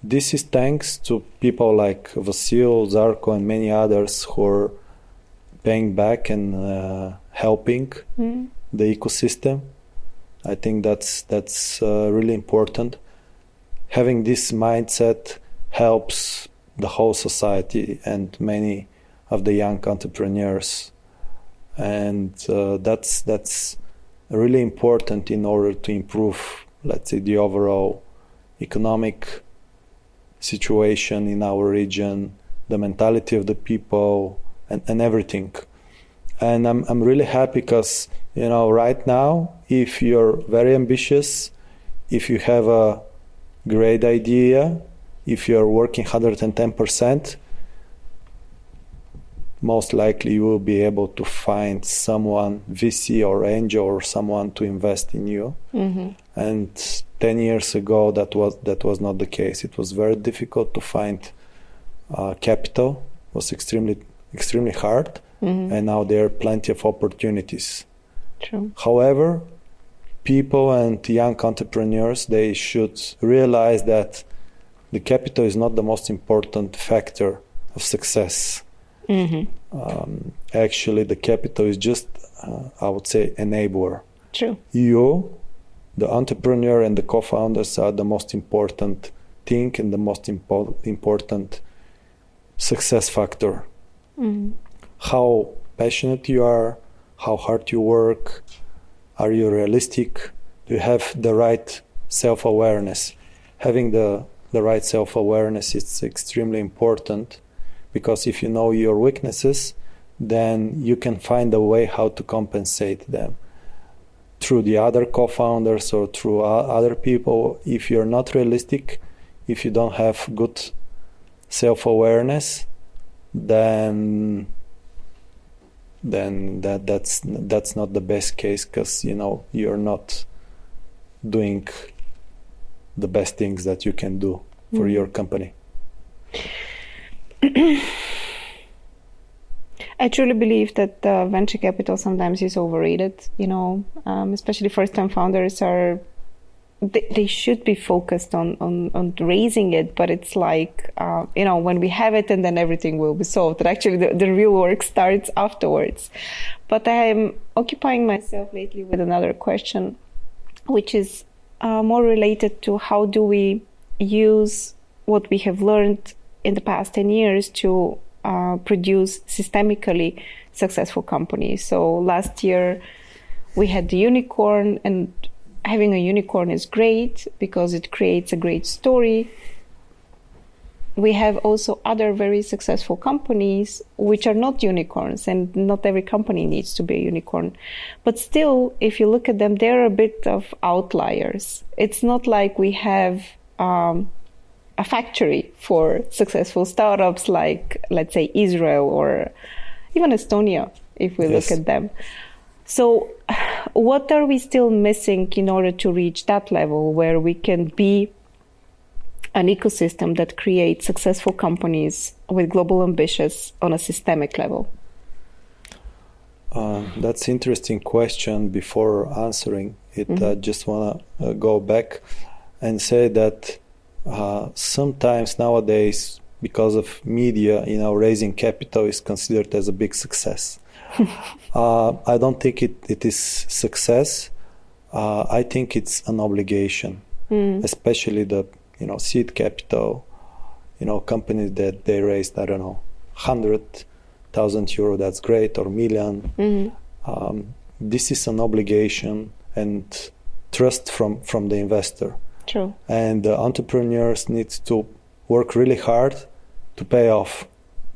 this is thanks to people like Vasil, Zarko, and many others who are paying back and uh, helping Mhm. the ecosystem. I think that's that's uh, really important. Having this mindset helps the whole society and many of the young entrepreneurs, and uh, that's that's really important in order to improve, let's say, the overall economic situation in our region, the mentality of the people, and, and everything. And I'm I'm really happy because you know right now, if you're very ambitious, if you have a great idea, if you're working 110 percent, most likely you will be able to find someone, VC or angel or someone to invest in you. Mm-hmm. And 10 years ago, that was that was not the case. It was very difficult to find uh, capital. It was extremely extremely hard, mm-hmm. and now there are plenty of opportunities. True. However, people and young entrepreneurs they should realize that the capital is not the most important factor of success Mm-hmm. Um, actually, the capital is just, uh, I would say, enabler. True. You, the entrepreneur and the co-founders are the most important thing and the most impo- important success factor. Mm-hmm. How passionate you are, how hard you work, are you realistic? Do you have the right self-awareness? Having the the right self-awareness is extremely important because if you know your weaknesses, then you can find a way how to compensate them through the other co-founders or through other people. If you're not realistic, if you don't have good self-awareness, then then that that's that's not the best case because you know you're not doing the best things that you can do for mm. your company. I truly believe that uh, venture capital sometimes is overrated. You know, um, especially first-time founders are they, they, should be focused on, on, on raising it, but it's like uh, you know when we have it and then everything will be solved. Actually the, the real work starts afterwards. But I'm occupying myself lately with another question, which is uh, more related to how do we use what we have learned in the past 10 years to uh, produce systemically successful companies. So last year we had the unicorn, and having a unicorn is great because it creates a great story. We have also other very successful companies which are not unicorns, and not every company needs to be a unicorn. But still, if you look at them, they're a bit of outliers. It's not like we have um, a factory for successful startups like, let's say, Israel or even Estonia, if we yes. look at them. So, what are we still missing in order to reach that level where we can be an ecosystem that creates successful companies with global ambitions on a systemic level? Uh, that's interesting question. Before answering it, mm-hmm. I just want to uh, go back and say that uh, sometimes nowadays, because of media, you know, raising capital is considered as a big success. <laughs> uh, I don't think it, it is success. Uh, I think it's an obligation, mm. especially the you know seed capital, you know companies that they raised I don't know hundred thousand euro. That's great or 1000000 mm-hmm. um, this is an obligation and trust from from the investor. True. And the entrepreneurs need to work really hard to pay off.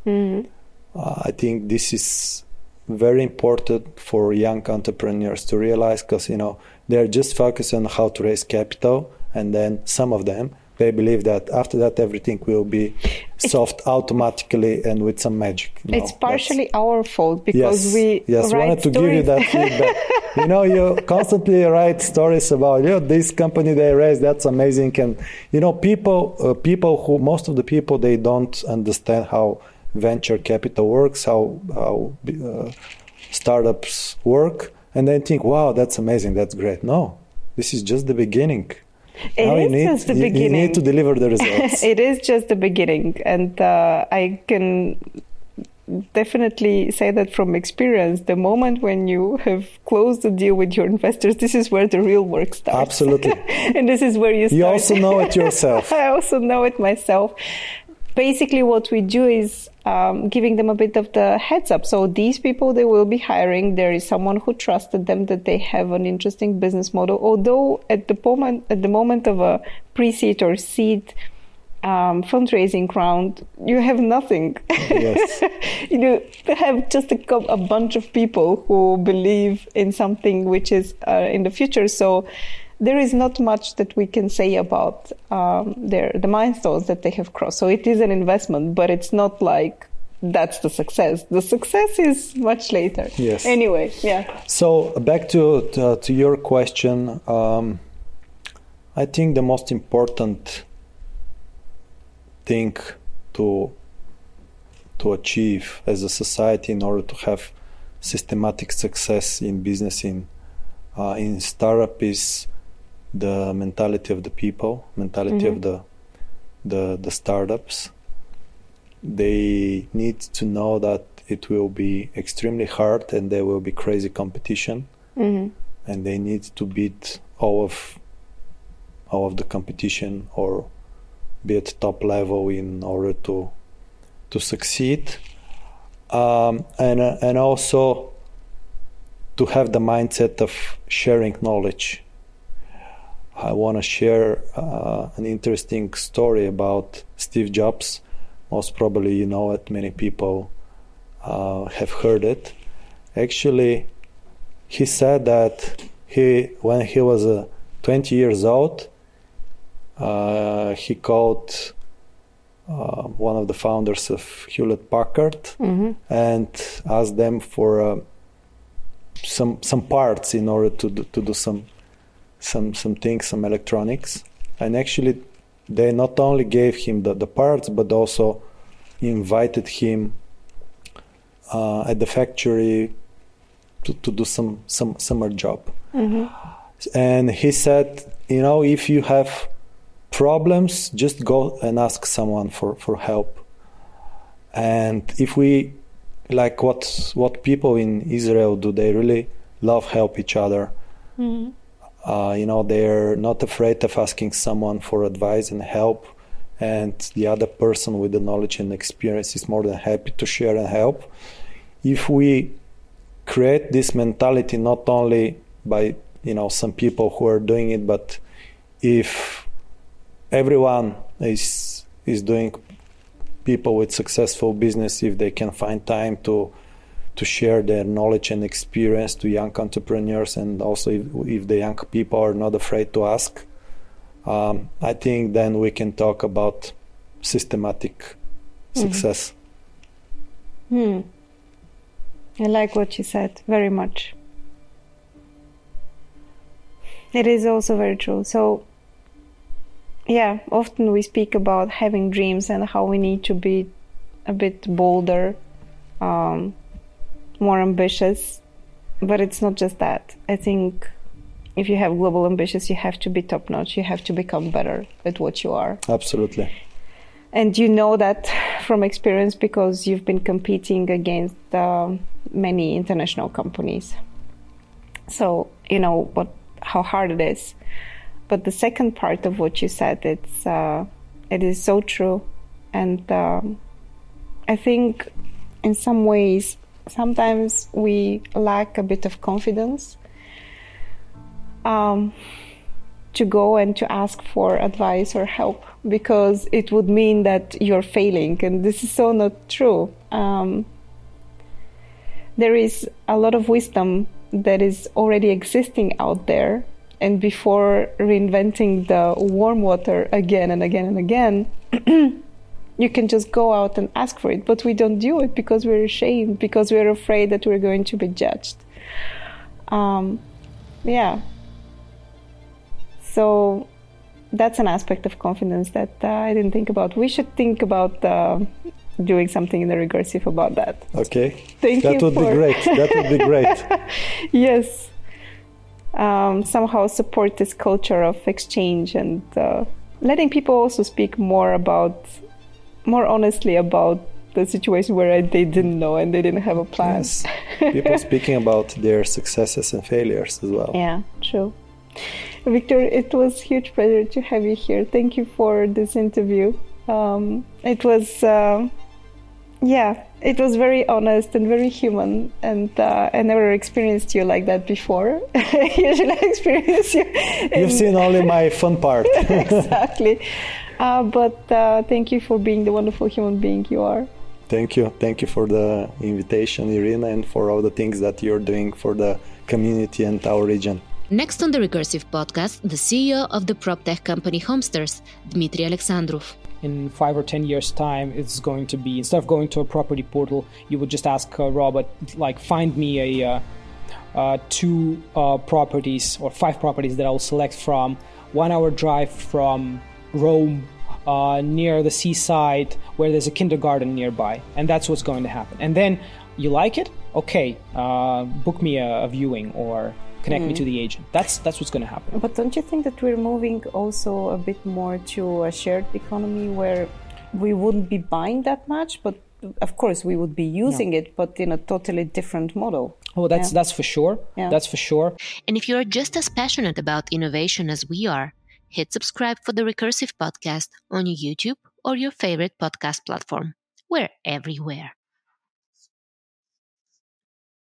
Mm-hmm. Uh, I think this is very important for young entrepreneurs to realize because you know they're just focused on how to raise capital, and then some of them they believe that after that everything will be solved automatically and with some magic. No, it's partially our fault because yes, we yes wanted to give you that <laughs> feedback. you know, you constantly write stories about you know this company they raised that's amazing, and you know people uh, people who most of the people they don't understand how venture capital works, how how uh, startups work, and they think, wow, that's amazing, that's great. No, this is just the beginning it now is need, just the beginning. You need to deliver the <laughs> results. it is just the beginning, and uh, I can definitely say that from experience. The moment when you have closed the deal with your investors, this is where the real work starts. Absolutely, <laughs> and this is where you. Start. You also know it yourself. <laughs> I also know it myself. Basically, what we do is um, giving them a bit of the heads up. So these people they will be hiring, there is someone who trusted them that they have an interesting business model. Although at the moment at the moment of a pre-seed or seed um, fundraising round, you have nothing. Yes. <laughs> you have just a, a, bunch of people who believe in something which is uh, in the future. So there is not much that we can say about um, their the milestones that they have crossed. So it is an investment, but it's not like that's the success. The success is much later. Yes. Anyway, yeah. So back to to, to your question, um, I think the most important thing to to achieve as a society in order to have systematic success in business in uh, in startup is the mentality of the people, mentality mm-hmm. of the the the startups. They need to know that it will be extremely hard and there will be crazy competition, mm-hmm. and they need to beat all of all of the competition or be at top level in order to to succeed, um, and uh, and also to have the mindset of sharing knowledge. I want to share uh, an interesting story about Steve Jobs. Most probably, you know it. Many people uh, have heard it. Actually, he said that he, when he was uh, 20 years old, uh, he called uh, one of the founders of Hewlett Packard mm-hmm. and asked them for uh, some some parts in order to do, to do some some some things, some electronics. And actually, they not only gave him the, the parts, but also invited him uh, at the factory to, to do some some summer job. Mm-hmm. And he said, you know, if you have problems, just go and ask someone for, for help. And if we like what what people in Israel do, they really love help each other. Mm-hmm. Uh, you know, they're not afraid of asking someone for advice and help, and the other person with the knowledge and experience is more than happy to share and help. If we create this mentality not only by you know some people who are doing it, but if everyone is is doing people with successful business if they can find time to to share their knowledge and experience to young entrepreneurs and also if, if the young people are not afraid to ask um, i think then we can talk about systematic mm-hmm. success hmm. i like what you said very much it is also very true so yeah, often we speak about having dreams and how we need to be a bit bolder, um, more ambitious. But it's not just that. I think if you have global ambitions, you have to be top notch. You have to become better at what you are. Absolutely. And you know that from experience because you've been competing against uh, many international companies. So you know what how hard it is but the second part of what you said, it's uh, it is so true, and um, I think in some ways sometimes we lack a bit of confidence um, to go and to ask for advice or help because it would mean that you're failing, and this is so not true. Um, there is a lot of wisdom that is already existing out there and before reinventing the warm water again and again and again, <clears throat> you can just go out and ask for it. But we don't do it because we're ashamed, because we're afraid that we're going to be judged. Um, yeah. So that's an aspect of confidence that uh, I didn't think about. We should think about uh, doing something in the recursive about that. Okay. Thank that you. That would for... be great. That would be great. <laughs> yes um, somehow support this culture of exchange and uh, letting people also speak more about, more honestly about the situation where they didn't know and they didn't have a plan. Yes. People speaking about their successes and failures as well. Yeah, true. Viktor, it was huge pleasure to have you here. Thank you for this interview. Um, it was, uh, yeah, it was very honest and very human and uh, i never experienced you like that before usually <laughs> i <laughs> experience you you've seen only my fun part <laughs> exactly Uh, but uh, thank you for being the wonderful human being you are. Thank you. Thank you for the invitation, Irina, and for all the things that you're doing for the community and our region. Next on the Recursive podcast, the CEO of the prop tech company Homesters, Dmitry Alexandrov. In five or ten years' time, it's going to be instead of going to a property portal, you would just ask a robot, like, find me a uh, uh, two uh, properties or five properties that I will select from one hour drive from Rome uh, near the seaside where there's a kindergarten nearby. And that's what's going to happen. And then you like it? Okay, uh, book me a, a, viewing or connect mm. me to the agent. That's that's what's going to happen. But don't you think that we're moving also a bit more to a shared economy where we wouldn't be buying that much, but of course we would be using no. it, but in a totally different model. Oh, that's yeah. that's for sure. Yeah. That's for sure. And if you're just as passionate about innovation as we are, hit subscribe for the Recursive podcast on YouTube or your favorite podcast platform. We're everywhere.